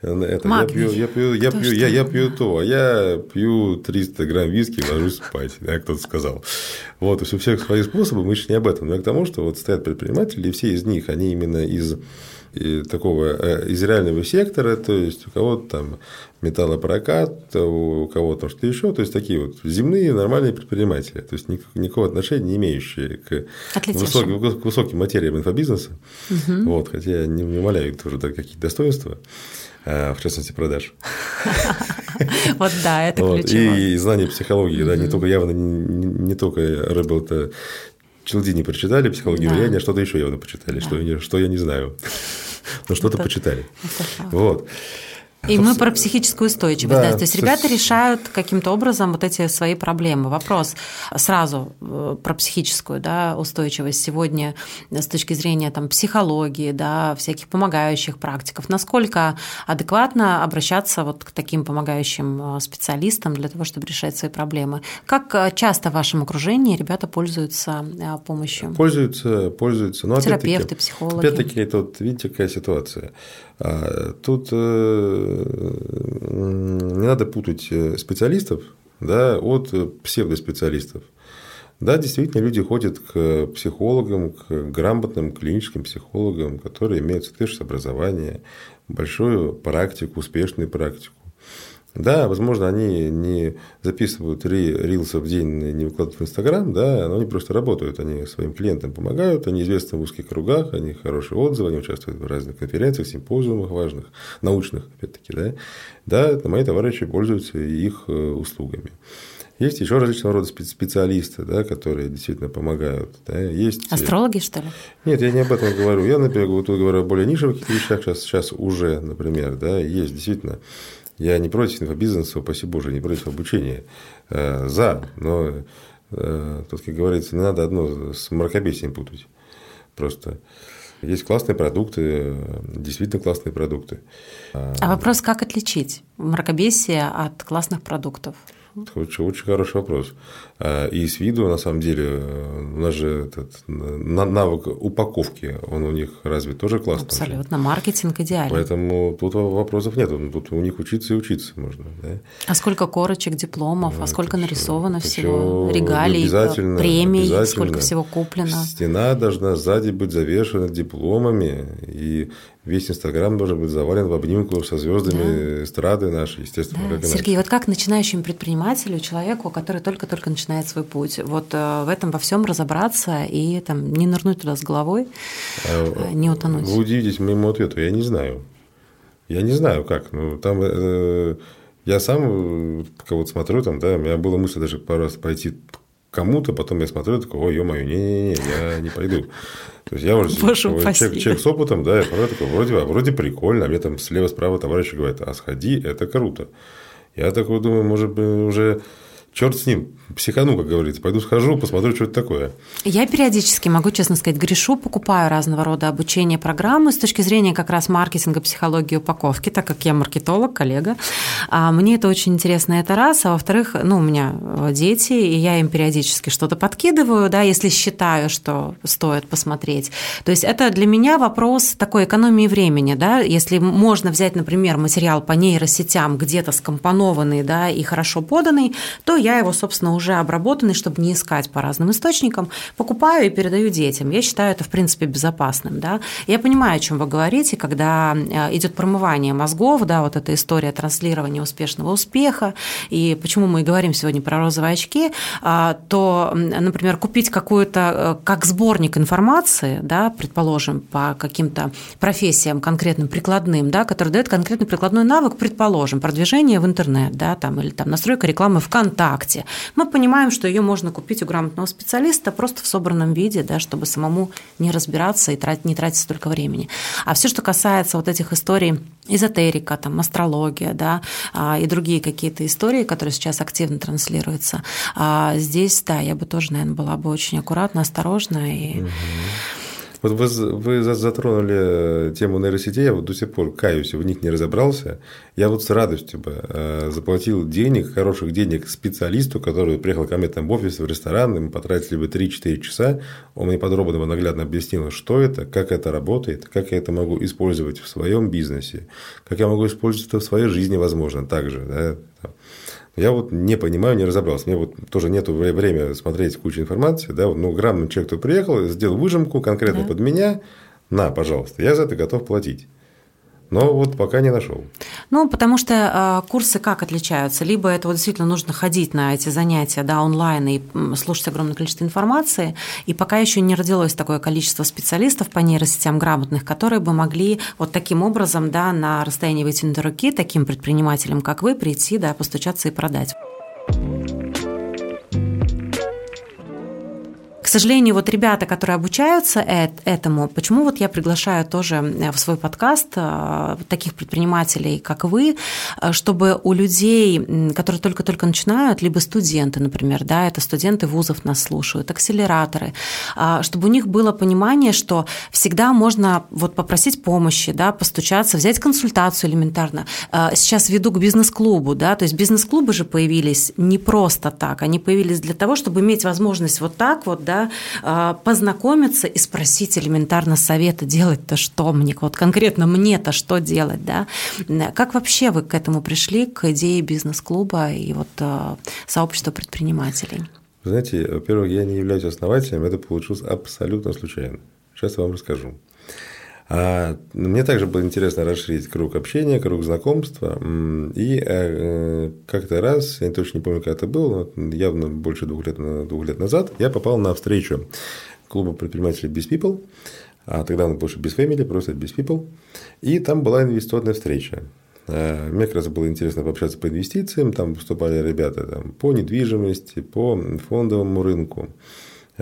э, это, я пью, я пью, я пью, я, я пью то, а я пью 300 грамм виски и ложусь спать, да, кто-то сказал. Вот, то есть у всех свои способы, мы еще не об этом, но к тому, что вот стоят предприниматели, и все из них, они именно из такого э, из реального сектора, то есть у кого-то там металлопрокат, у кого-то что-то еще, то есть такие вот земные нормальные предприниматели, то есть никакого отношения не имеющие к высоким, к высоким материям инфобизнеса, угу. вот, хотя я не, не умоляю тоже да, какие-то достоинства, а, в частности продаж. Вот да, это ключево. И знание психологии, да, не только явно не только рыбал это Челдини прочитали психологию да. влияния, что-то еще явно почитали, да. что, я, что я не знаю. Но что-то почитали. Вот. И мы про психическую устойчивость. Да, да. То есть ребята решают каким-то образом вот эти свои проблемы. Вопрос сразу э, про психическую да, устойчивость сегодня с точки зрения там, психологии, да, всяких помогающих практиков. Насколько адекватно обращаться вот к таким помогающим э, специалистам для того, чтобы решать свои проблемы? Как э, часто в вашем окружении ребята пользуются помощью? Пользуются, пользуются. Но Терапевты, психологи. Опять-таки, это вот, видите, какая ситуация. А, тут э, не надо путать э, специалистов да, от псевдоспециалистов. Да, действительно, люди ходят к психологам, к грамотным клиническим психологам, которые имеют соответствующее образование, большую практику, успешную практику. Да, возможно, они не записывают рилса в день, не выкладывают в Инстаграм, да, но они просто работают, они своим клиентам помогают, они известны в узких кругах, они хорошие отзывы, они участвуют в разных конференциях, симпозиумах важных, научных, опять-таки, да. Да, мои товарищи пользуются их э, услугами. Есть еще различного рода специалисты, да, которые действительно помогают. Да. Есть... Э, Астрологи, что ли? Нет, я не об этом говорю. Я, например, говорю о более нишевых вещах сейчас, сейчас уже, например, да, есть действительно я не против инфобизнеса, упаси Боже, не против обучения. Э, за, но э, тут, как говорится, не надо одно с мракобесием путать. Просто есть классные продукты, действительно классные продукты. А вопрос, как отличить мракобесие от классных продуктов? Очень, очень хороший вопрос. А, и с виду, на самом деле, у нас же этот навык упаковки, он у них разве тоже классный? Абсолютно, маркетинг идеален. Поэтому тут вопросов нет, тут у них учиться и учиться можно. Да? А сколько корочек, дипломов, а сколько нарисовано всего, регалий, обязательно, премий, обязательно. сколько всего куплено? Стена должна сзади быть завешена дипломами, и весь Инстаграм должен быть завален в обнимку со звездами да. эстрады нашей, естественно. Да. Сергей, вот как начинающему предпринимателю, человеку, который только-только начинает свой путь, вот э, в этом во всем разобраться и там не нырнуть туда с головой, а, э, не утонуть? Вы удивитесь моему ответу, я не знаю. Я не знаю, как. Ну, там э, я сам кого-то смотрю, там, да, у меня была мысль даже пару раз пойти кому-то, потом я смотрю, такой, ой, ё-моё, не-не-не, я не пойду. То есть я уже человек, человек с опытом, да, я такой, вроде, вроде прикольно, а мне там слева-справа товарищи говорят, а сходи, это круто. Я такой думаю, может быть, уже черт с ним, психану, как говорится, пойду схожу, посмотрю, что это такое. Я периодически, могу честно сказать, грешу, покупаю разного рода обучение программы с точки зрения как раз маркетинга, психологии, упаковки, так как я маркетолог, коллега. А мне это очень интересно, это раз. А во-вторых, ну, у меня э, дети, и я им периодически что-то подкидываю, да, если считаю, что стоит посмотреть. То есть это для меня вопрос такой экономии времени, да, если можно взять, например, материал по нейросетям где-то скомпонованный, да, и хорошо поданный, то я его, собственно, уже обработанный, чтобы не искать по разным источникам, покупаю и передаю детям. Я считаю это, в принципе, безопасным. Да? Я понимаю, о чем вы говорите, когда э, идет промывание мозгов, да, вот эта история транслирования успешного успеха, и почему мы и говорим сегодня про розовые очки, а, то, например, купить какую-то, э, как сборник информации, да, предположим, по каким-то профессиям конкретным, прикладным, да, который дает конкретный прикладной навык, предположим, продвижение в интернет, да, там, или там настройка рекламы ВКонтакте, ВКонтакте. Мы понимаем, что ее можно купить у грамотного специалиста просто в собранном виде, да, чтобы самому не разбираться и тратить, не тратить столько времени. А все, что касается вот этих историй эзотерика, там, астрология, да, а, и другие какие-то истории, которые сейчас активно транслируются, а, здесь, да, я бы тоже, наверное, была бы очень аккуратна, осторожна и... Угу. Вот вы, вы затронули э, тему нейросетей, я вот до сих пор каюсь, в них не разобрался. Я вот с радостью бы э, заплатил денег, хороших денег специалисту, который приехал ко мне там в офис, в ресторан, и мы потратили бы 3-4 часа, он мне подробно, наглядно объяснил, что это, как это работает, как я это могу использовать в своем бизнесе, как я могу использовать это в своей жизни, возможно, также. Да? Я вот не понимаю, не разобрался. Мне вот тоже нет времени смотреть кучу информации. Да? Ну, грамотный человек, кто приехал, сделал выжимку конкретно да. под меня. На, пожалуйста, я за это готов платить. Но вот пока не нашел. Ну, потому что э, курсы как отличаются? Либо это вот действительно нужно ходить на эти занятия да, онлайн и слушать огромное количество информации, и пока еще не родилось такое количество специалистов по нейросетям грамотных, которые бы могли вот таким образом да, на расстоянии вытянутой руки таким предпринимателям, как вы, прийти, да, постучаться и продать. Сожалению, вот ребята, которые обучаются этому, почему вот я приглашаю тоже в свой подкаст э, таких предпринимателей, как вы, э, чтобы у людей, которые только-только начинают, либо студенты, например, да, это студенты вузов нас слушают, акселераторы, чтобы у них было понимание, что всегда можно вот попросить помощи, да, постучаться, взять консультацию элементарно. Сейчас веду к бизнес-клубу, да, то есть бизнес-клубы же появились не просто так, они появились для того, чтобы иметь возможность вот так вот, да, а, познакомиться и спросить элементарно совета, делать-то что мне, вот конкретно мне-то что делать, да? Как вообще вы к этому пришли, к идее бизнес-клуба и вот а, сообщества предпринимателей? знаете, во-первых, я не являюсь основателем, это получилось абсолютно случайно. Сейчас я вам расскажу. А мне также было интересно расширить круг общения, круг знакомства. И э, э, как-то раз, я точно не помню, как это было, но явно больше двух лет, двух лет назад, я попал на встречу клуба предпринимателей Без People. А тогда он больше без Family, просто без People. И там была инвестиционная встреча. Э, мне как раз было интересно пообщаться по инвестициям. Там выступали ребята там, по недвижимости, по фондовому рынку.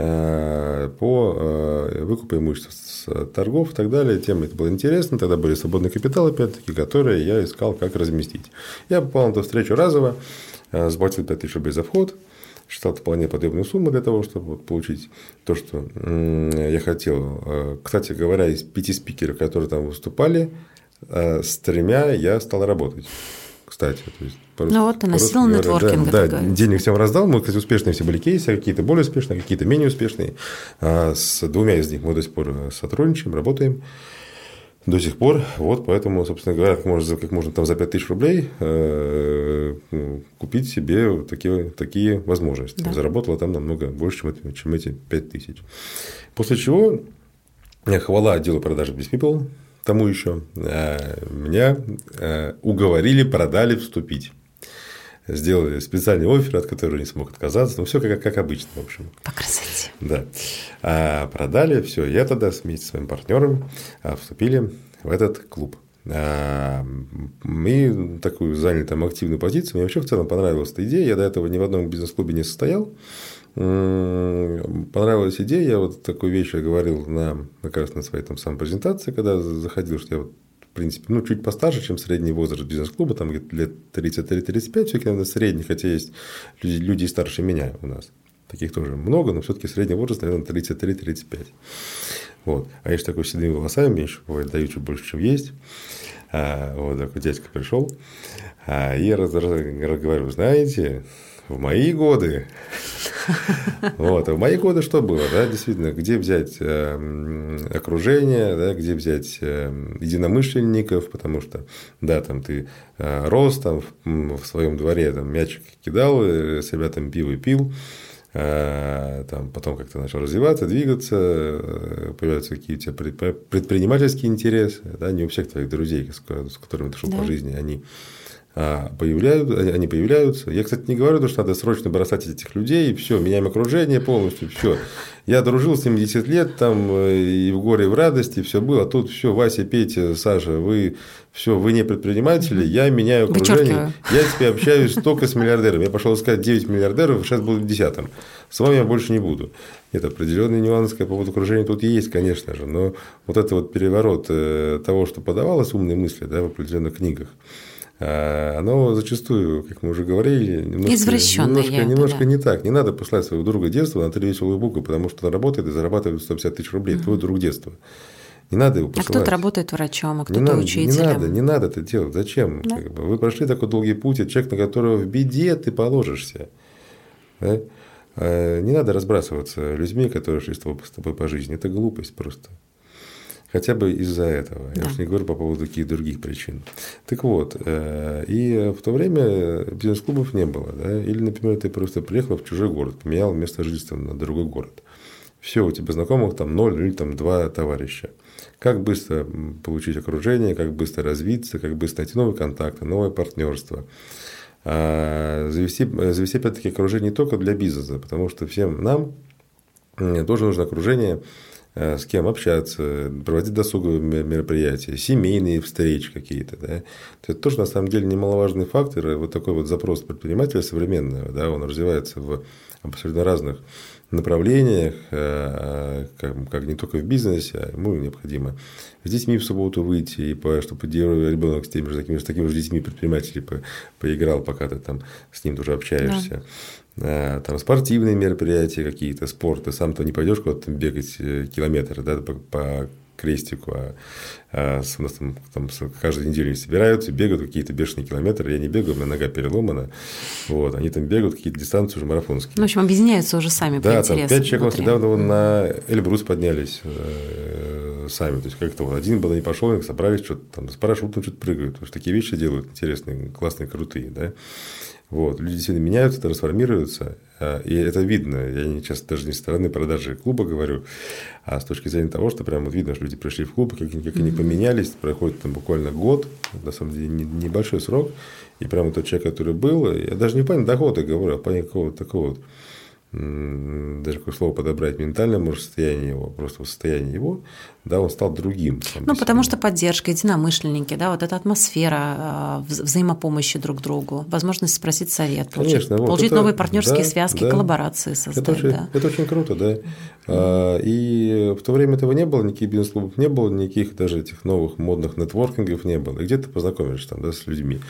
Э, по э, выкупу имущества с торгов и так далее. Тема это было интересно. Тогда были свободный капитал, опять-таки, которые я искал, как разместить. Я попал на эту встречу разово, э, заплатил 5000 рублей за вход, считал вполне подъемную сумму для того, чтобы получить то, что я хотел. Кстати говоря, из пяти спикеров, которые там выступали, с тремя я стал работать кстати. То есть, ну вот, ты носил нетворкинг. Да, да денег всем раздал. Мы, кстати, успешные все были кейсы, какие-то более успешные, какие-то менее успешные. А с двумя из них мы до сих пор сотрудничаем, работаем до сих пор. Вот, поэтому, собственно говоря, как можно, как можно там за 5000 рублей э, купить себе такие, такие возможности. Да. Заработала там намного больше, чем, чем эти 5000. После чего хвала отделу продажи Без People, тому еще, э, меня э, уговорили, продали вступить. Сделали специальный офер, от которого не смог отказаться. Ну, все как, как обычно, в общем. По красоте. Да. А продали, все. Я тогда вместе с своим партнером а, вступили в этот клуб. А, мы такую заняли там активную позицию. Мне вообще в целом понравилась эта идея. Я до этого ни в одном бизнес-клубе не состоял понравилась идея, я вот такую вещь говорил на, как раз на своей там самой презентации, когда заходил, что я вот в принципе, ну, чуть постарше, чем средний возраст бизнес-клуба, там лет 33-35, все-таки, наверное, средний, хотя есть люди, люди старше меня у нас. Таких тоже много, но все-таки средний возраст, наверное, 33-35. Вот. А я же такой седыми волосами, меньше бывает, даю чуть больше, чем есть. А, вот такой дядька пришел, а, и я раз, раз, раз, говорю, знаете, в мои годы. Вот. А в мои годы что было? Да, действительно, где взять э, окружение, да, где взять э, единомышленников, потому что, да, там ты э, рос там в, своем дворе, там мячик кидал, с ребятами пиво пил, там, потом как-то начал развиваться, двигаться, появляются какие-то предпринимательские интересы, да, не у всех твоих друзей, с которыми ты шел да. по жизни, они а, появляются, они появляются. Я, кстати, не говорю, что надо срочно бросать этих людей, и все, меняем окружение полностью, все. Я дружил с ними 10 лет, там и в горе, и в радости, все было. А тут все, Вася, Петя, Саша, вы все, вы не предприниматели, я меняю окружение. Я теперь общаюсь только с миллиардерами. Я пошел искать 9 миллиардеров, сейчас буду десятым. С вами я больше не буду. Нет, определенный нюанс по поводу окружения тут есть, конечно же. Но вот это вот переворот э, того, что подавалось умные мысли да, в определенных книгах, оно зачастую, как мы уже говорили, немножко, немножко, немножко да. не так. Не надо послать своего друга детства на три веселую букву, потому что он работает и зарабатывает 150 тысяч рублей. Угу. Твой друг детства. Не надо его посылать. А кто-то работает врачом, а кто-то не учителем. Не надо, не надо это делать. Зачем? Да. Как бы, вы прошли такой долгий путь, человек, на которого в беде ты положишься. Да? А не надо разбрасываться людьми, которые шли с тобой по жизни. Это глупость просто. Хотя бы из-за этого. Да. Я уж не говорю по поводу каких других причин. Так вот, э, и в то время бизнес-клубов не было. Да? Или, например, ты просто приехал в чужой город, поменял место жительства на другой город. Все, у тебя знакомых там ноль или там два товарища. Как быстро получить окружение, как быстро развиться, как быстро найти новые контакты, новое партнерство. А завести, завести опять-таки окружение не только для бизнеса, потому что всем нам тоже нужно окружение, Э, с кем общаться, проводить досуговые мероприятия, семейные встречи какие-то. Да. Это тоже на самом деле немаловажный фактор. Вот такой вот запрос предпринимателя современного, да, он развивается в абсолютно разных направлениях, э, как, как не только в бизнесе, а ему необходимо с детьми в субботу выйти, и по, чтобы ребенок с теми же такими, с такими же детьми предпринимателей по, поиграл, пока ты там с ним тоже общаешься. Да. Э, там спортивные мероприятия какие-то, спорт, ты сам-то не пойдешь куда-то бегать э, километры да, по, по крестику, а, а у нас там, там каждую неделю собираются, бегают какие-то бешеные километры, я не бегаю, у меня нога переломана, вот, они там бегают какие-то дистанции уже марафонские. Ну, в общем, объединяются уже сами да, там пять человек у нас недавно вон, на Эльбрус поднялись э, сами, то есть как-то вот один был, они пошел, собрались, что-то там с парашютом что-то прыгают, потому что такие вещи делают интересные, классные, крутые, да, Вот. Люди сильно меняются, трансформируются, а, и это видно. Я не часто даже не со стороны продажи клуба говорю, а с точки зрения того, что прямо вот видно, что люди пришли в клуб, как, как они поменялись, проходит там буквально год, на самом деле небольшой срок, и прямо тот человек, который был, я даже не понял дохода, говорю, а понял какого-то такого вот даже какое слово подобрать, ментальное, может, состояние его, просто состояние его, да, он стал другим. Ну, потому что поддержка, единомышленники, да, вот эта атмосфера а, взаимопомощи друг другу, возможность спросить совет, получить, Конечно, вот получить это, новые партнерские да, связки, да. коллаборации создать. Это очень, да. это очень круто, да. А, и в то время этого не было, никаких бизнес-клубов не было, никаких даже этих новых модных нетворкингов не было. И где ты познакомишься там, да, с людьми.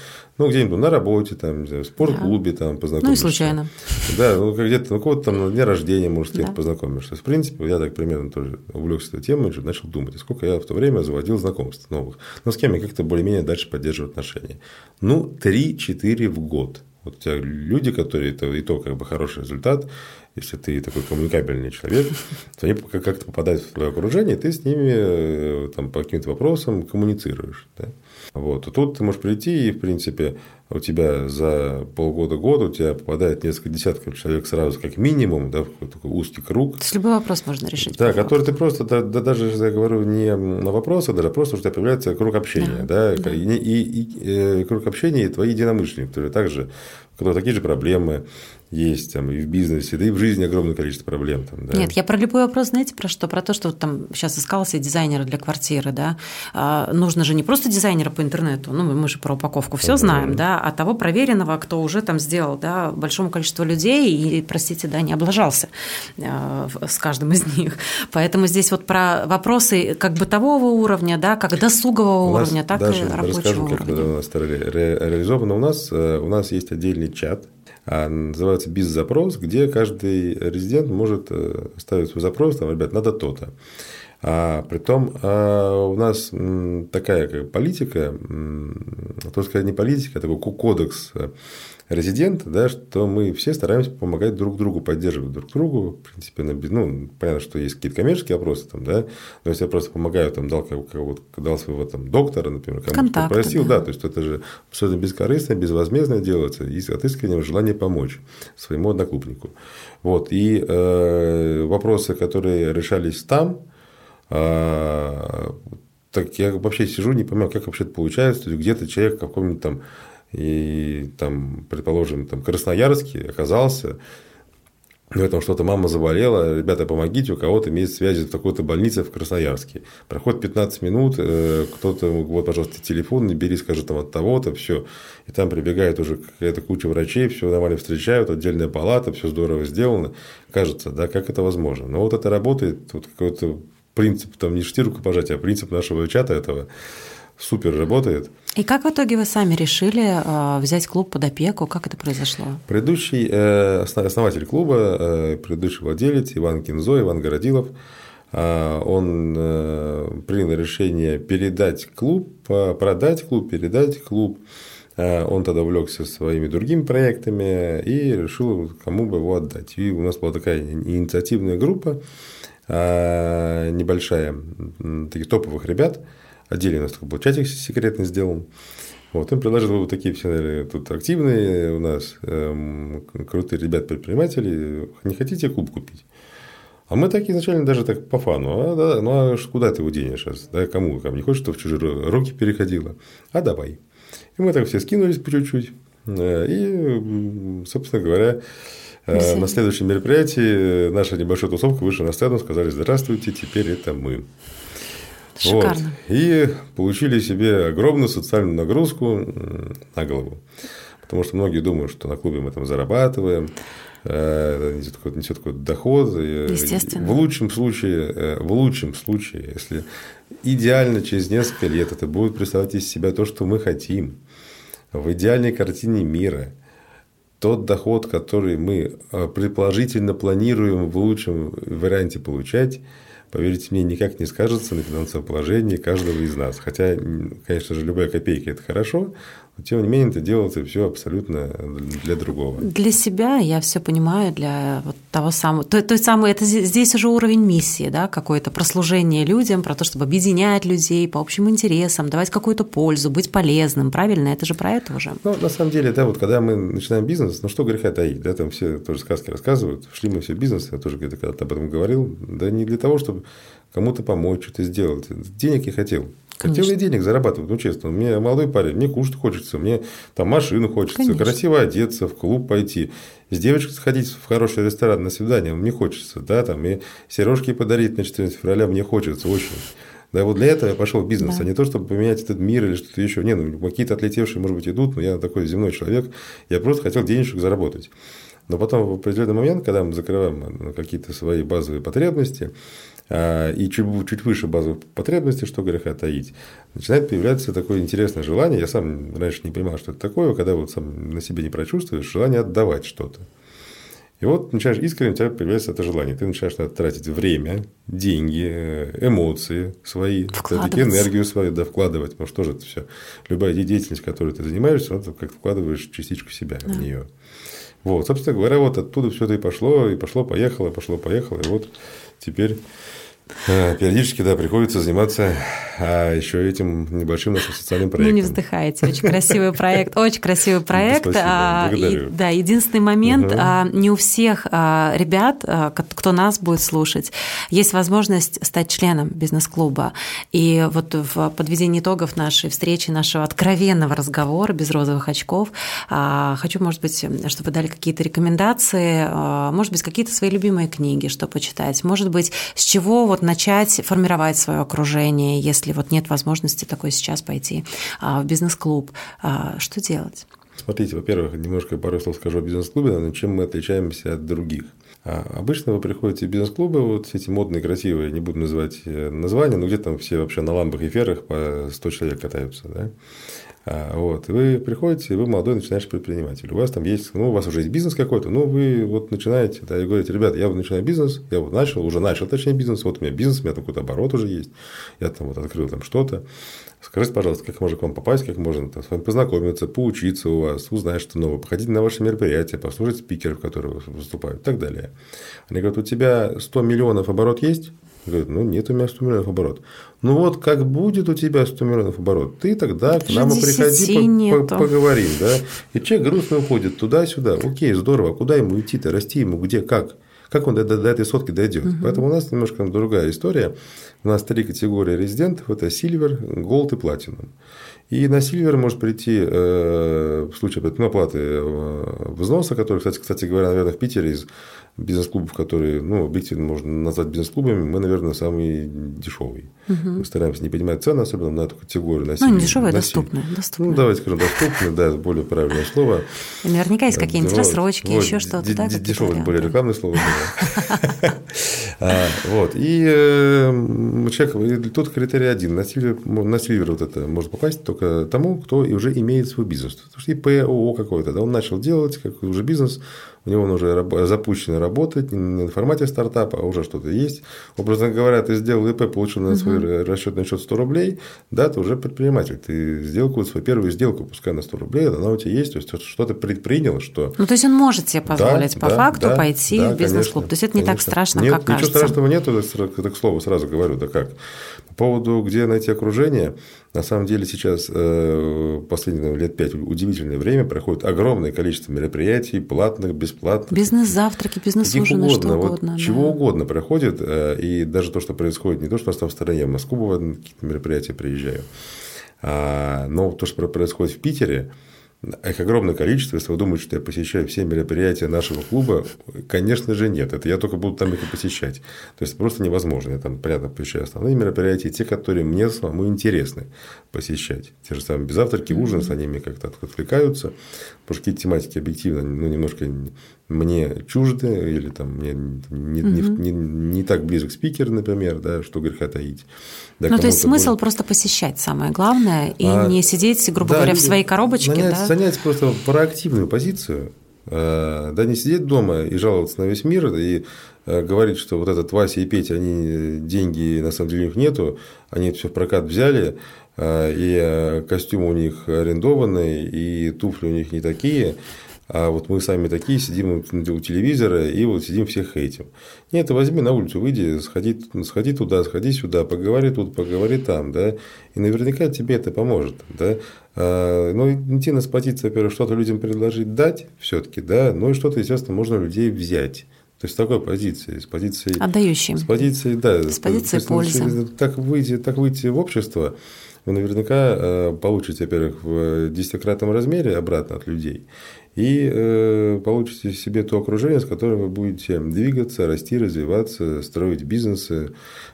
Ну, где-нибудь на работе, там, в спортклубе там познакомишься. Ну, и случайно. Да, ну, где-то, ну, кого-то там на дне рождения, может, да. познакомишься. В принципе, я так примерно тоже увлекся этой темой, начал думать, сколько я в то время заводил знакомств новых. Но с кем я как-то более-менее дальше поддерживаю отношения. Ну, 3-4 в год. Вот у тебя люди, которые это и то как бы хороший результат, если ты такой коммуникабельный человек, то они как-то попадают в твое окружение, и ты с ними э, там, по каким-то вопросам коммуницируешь. Да? Вот. И тут ты можешь прийти, и, в принципе, у тебя за полгода-год у тебя попадает несколько десятков человек сразу, как минимум, да, в такой узкий круг. То есть любой вопрос можно решить. Да, который ты просто, да, да, даже, я говорю, не на вопросы, даже просто у тебя появляется круг общения, да, да, да. И, и, и, и э, круг общения и твои единомышленники, которые также, у которых такие же проблемы, есть там и в бизнесе, да и в жизни огромное количество проблем. Там, да. Нет, я про любой вопрос, знаете, про что? Про то, что там сейчас искал себе дизайнера для квартиры, да. А, нужно же не просто дизайнера по интернету, ну, мы же про упаковку все знаем, да, а того проверенного, кто уже там сделал, да, большому количеству людей и, простите, да, не облажался а, с каждым из них. Поэтому здесь вот про вопросы как бытового уровня, да, как досугового у уровня, так даже и рабочего расскажу, уровня. как это у нас реализовано. У нас, э, у нас есть отдельный чат, называется «Биз-запрос», где каждый резидент может э, ставить свой запрос, там, ребят, надо то-то. А притом а у нас такая как политика, то сказать не политика, а такой кодекс резидента, да, что мы все стараемся помогать друг другу, поддерживать друг другу. В принципе, ну, понятно, что есть какие-то коммерческие вопросы, там, да, но если я просто помогаю, там, дал, кого-то, дал своего там, доктора, например, кому-то попросил, да. да, то есть это же абсолютно бескорыстно, безвозмездно делается, и с отыскиванием желания помочь своему одноклубнику. Вот, и э, вопросы, которые решались там, э, так я вообще сижу, не понимаю, как вообще это получается. То есть где-то человек в каком-нибудь там и там, предположим, там Красноярске оказался, ну, там что-то мама заболела, ребята, помогите, у кого-то имеет связи в такой-то больнице в Красноярске. Проходит 15 минут, э, кто-то, вот, пожалуйста, телефон, не бери, скажи там от того-то, все. И там прибегает уже какая-то куча врачей, все нормально встречают, отдельная палата, все здорово сделано. Кажется, да, как это возможно. Но вот это работает, вот какой-то принцип, там не штирку рукопожатия, а принцип нашего чата этого супер работает. И как в итоге вы сами решили э, взять клуб под опеку? Как это произошло? Предыдущий э, основатель клуба, э, предыдущий владелец Иван Кинзо, Иван Городилов, он принял решение передать клуб, продать клуб, передать клуб. Он тогда увлекся своими другими проектами и решил, кому бы его отдать. И у нас была такая инициативная группа, небольшая, таких топовых ребят – Отдельно у нас такой был чатик секретный сделан. Вот, он предложил, вот такие все, наверное, тут активные у нас, эм, крутые ребят-предприниматели, не хотите клуб купить? А мы так изначально даже так по фану, а, да, ну а куда ты его денешь сейчас? Да, кому? Кому не хочешь, чтобы в чужие руки переходило? А давай. И мы так все скинулись по чуть-чуть. Э, и, собственно говоря, на следующем мероприятии наша небольшая тусовка вышла на сцену, сказали, здравствуйте, теперь это мы. Шикарно. Вот. И получили себе огромную социальную нагрузку на голову. Потому что многие думают, что на клубе мы там зарабатываем, э, несет какой-то, несет какой-то доход. Естественно. В лучшем случае, э, в лучшем случае, если идеально через несколько лет это будет представлять из себя то, что мы хотим, в идеальной картине мира, тот доход, который мы э, предположительно планируем в лучшем варианте получать, поверьте мне, никак не скажется на финансовом положении каждого из нас. Хотя, конечно же, любая копейка – это хорошо, но тем не менее это делается все абсолютно для другого. Для себя я все понимаю, для вот того самого, той, той самой, это здесь уже уровень миссии, да, какое-то прослужение людям, про то, чтобы объединять людей по общим интересам, давать какую-то пользу, быть полезным, правильно? Это же про это уже. Ну, на самом деле, да, вот когда мы начинаем бизнес, ну что греха таить, да, там все тоже сказки рассказывают, шли мы все в бизнес, я тоже когда-то об этом говорил, да не для того, чтобы кому-то помочь, что-то сделать. Денег я хотел. Конечно. Хотел я денег зарабатывать, ну честно. Мне молодой парень, мне кушать хочется, мне там машину хочется, Конечно. красиво одеться, в клуб пойти, с девочкой сходить в хороший ресторан на свидание, мне хочется, да, там, и сережки подарить на 14 февраля мне хочется очень. Да, вот для этого я пошел в бизнес, да. а не то, чтобы поменять этот мир или что-то еще. Не, ну какие-то отлетевшие, может быть, идут, но я такой земной человек, я просто хотел денежек заработать. Но потом в определенный момент, когда мы закрываем какие-то свои базовые потребности, и чуть, чуть выше базовых потребностей, что греха таить, начинает появляться такое интересное желание. Я сам раньше не понимал, что это такое, когда вот сам на себе не прочувствуешь, желание отдавать что-то. И вот начинаешь искренне, у тебя появляется это желание. Ты начинаешь тратить время, деньги, эмоции свои, энергию свою да, вкладывать. Потому что тоже это все. Любая деятельность, которой ты занимаешься, ты как вкладываешь частичку себя да. в нее. Вот, собственно говоря, вот оттуда все это и пошло, и пошло, поехало, пошло, поехало. И вот теперь Э, периодически, да, приходится заниматься а еще этим небольшим нашим социальным проектом. Ну, не вздыхайте. Очень красивый проект. Очень красивый проект. Спасибо, а, и, да, единственный момент, угу. не у всех а, ребят, кто нас будет слушать, есть возможность стать членом бизнес-клуба. И вот в подведении итогов нашей встречи, нашего откровенного разговора без розовых очков, хочу, может быть, чтобы вы дали какие-то рекомендации, может быть, какие-то свои любимые книги, что почитать, может быть, с чего вот начать формировать свое окружение, если вот нет возможности такой сейчас пойти а, в бизнес-клуб. А, что делать? Смотрите, во-первых, немножко пару слов скажу о бизнес-клубе, но чем мы отличаемся от других. А обычно вы приходите в бизнес-клубы, вот эти модные, красивые, не буду называть э, названия, но где там все вообще на ламбах и ферах по 100 человек катаются, да? А, вот, вы приходите, вы молодой начинаешь предприниматель. У вас там есть, ну, у вас уже есть бизнес какой-то, ну, вы вот начинаете, да, и говорите, ребята, я вот начинаю бизнес, я вот начал, уже начал, точнее, бизнес, вот у меня бизнес, у меня там какой-то оборот уже есть, я там вот открыл там что-то. Скажите, пожалуйста, как можно к вам попасть, как можно там, с вами познакомиться, поучиться у вас, узнать что новое, походить на ваши мероприятия, послушать спикеров, которые выступают и так далее. Они говорят, у тебя 100 миллионов оборот есть? Говорит, ну нет у меня 100 миллионов оборот. Ну вот как будет у тебя 100 миллионов оборот, ты тогда к нам и приходи, по, по, поговорим. Да? И человек грустно уходит туда-сюда. Окей, здорово, а куда ему идти-то, расти ему где, как? Как он до, до, до этой сотки дойдет? Угу. Поэтому у нас немножко другая история. У нас три категории резидентов – это Silver, Gold и Platinum. И на Silver может прийти э, в случае оплаты э, взноса, который, кстати, кстати говоря, наверное, в Питере из бизнес-клубов, которые, ну, объективно можно назвать бизнес-клубами, мы, наверное, самый дешевый. Угу. Мы стараемся не поднимать цены, особенно на эту категорию. На ну, не дешевые, а доступные. Ну, давайте скажем, доступные, да, более правильное слово. Наверняка есть какие-нибудь рассрочки, еще что-то. Да, дешевое, более рекламное слово. А, вот. И э, человек, тут критерий один. На Сильвер вот это может попасть только тому, кто уже имеет свой бизнес. Потому что ИП, ООО какой-то, да, он начал делать, как уже бизнес, у него уже запущена работа, не на формате стартапа, а уже что-то есть. Образно говоря, ты сделал ИП, получил на свой угу. расчетный счет 100 рублей, да, ты уже предприниматель. Ты какую-то свою первую сделку, пускай на 100 рублей, она у тебя есть, то есть что-то предпринял, что... Ну, то есть он может себе позволить да, по да, факту да, пойти да, в бизнес-клуб. То есть это не конечно. так страшно, Нет, как ничего кажется. страшного нет, это к слову сразу говорю, да как. По поводу, где найти окружение, на самом деле сейчас э, последние лет пять удивительное время проходит огромное количество мероприятий, платных, бесплатных. Бизнес-завтраки, бизнес-ужины, что угодно. Вот, да. Чего угодно проходит. Э, и даже то, что происходит, не то, что у нас там в стороне, в Москву бывает на какие-то мероприятия приезжаю, а, но то, что происходит в Питере, их огромное количество. Если вы думаете, что я посещаю все мероприятия нашего клуба, конечно же нет. Это я только буду там их и посещать. То есть просто невозможно. Я там, понятно, посещаю основные мероприятия, те, которые мне самому интересны посещать. Те же самые безавтраки, ужин, с ними как-то отвлекаются. Потому что какие-то тематики объективно ну, немножко мне чужды, или там мне не, не, не, не так близок спикер, например, да, что греха таить. Да, ну, то есть смысл будет... просто посещать самое главное, и а, не сидеть, грубо да, говоря, в своей коробочке. Занять, да? занять просто проактивную позицию, э, да, не сидеть дома и жаловаться на весь мир, и э, говорит, что вот этот Вася и Петя, они деньги на самом деле у них нету, они это все в прокат взяли, и костюмы у них арендованные, и туфли у них не такие, а вот мы сами такие сидим у телевизора и вот сидим всех этим. Нет, ты возьми на улицу, выйди, сходи, сходи туда, сходи сюда, поговори тут, поговори там, да, и наверняка тебе это поможет, да. Ну, идти на позиции, во-первых, что-то людям предложить дать все-таки, да, ну и что-то, естественно, можно людей взять. То есть с такой позиции, с позиции... Отдающим. С позиции, да. С позиции пользы. Так выйти, так выйти в общество, вы наверняка э, получите, во-первых, в десятикратном размере обратно от людей и э, получите себе то окружение, с которым вы будете двигаться, расти, развиваться, строить бизнесы,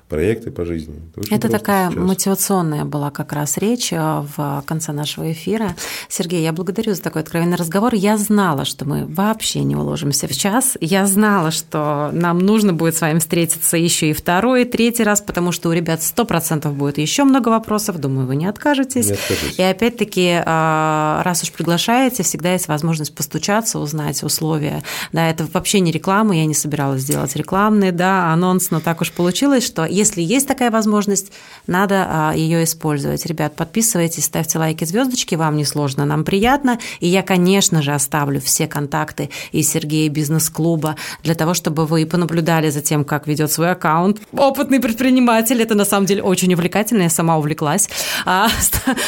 проекты по жизни. Это, Это такая сейчас. мотивационная была как раз речь э, в конце нашего эфира. Сергей, я благодарю за такой откровенный разговор. Я знала, что мы вообще не уложимся в час. Я знала, что нам нужно будет с вами встретиться еще и второй, и третий раз, потому что у ребят сто процентов будет еще много вопросов. Думаю, вы не откажетесь. Не откажусь. И опять-таки, э, раз уж приглашаете, всегда есть возможность постучаться, узнать условия. Да, это вообще не реклама, я не собиралась сделать рекламный, да, анонс, но так уж получилось, что если есть такая возможность, надо а, ее использовать. Ребят, подписывайтесь, ставьте лайки, звездочки, вам не сложно, нам приятно. И я, конечно же, оставлю все контакты из Сергея бизнес-клуба для того, чтобы вы понаблюдали за тем, как ведет свой аккаунт. Опытный предприниматель, это на самом деле очень увлекательно, я сама увлеклась а,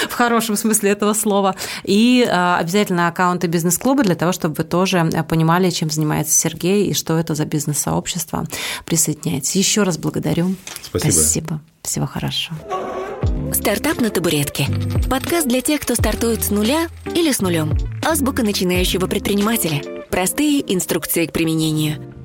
в хорошем смысле этого слова. И а, обязательно аккаунты бизнес-клуба для того, чтобы вы тоже понимали, чем занимается Сергей и что это за бизнес-сообщество. Присоединяйтесь. Еще раз благодарю. Спасибо. Спасибо. Всего хорошего. Стартап на табуретке. Подкаст для тех, кто стартует с нуля или с нулем. Азбука начинающего предпринимателя. Простые инструкции к применению.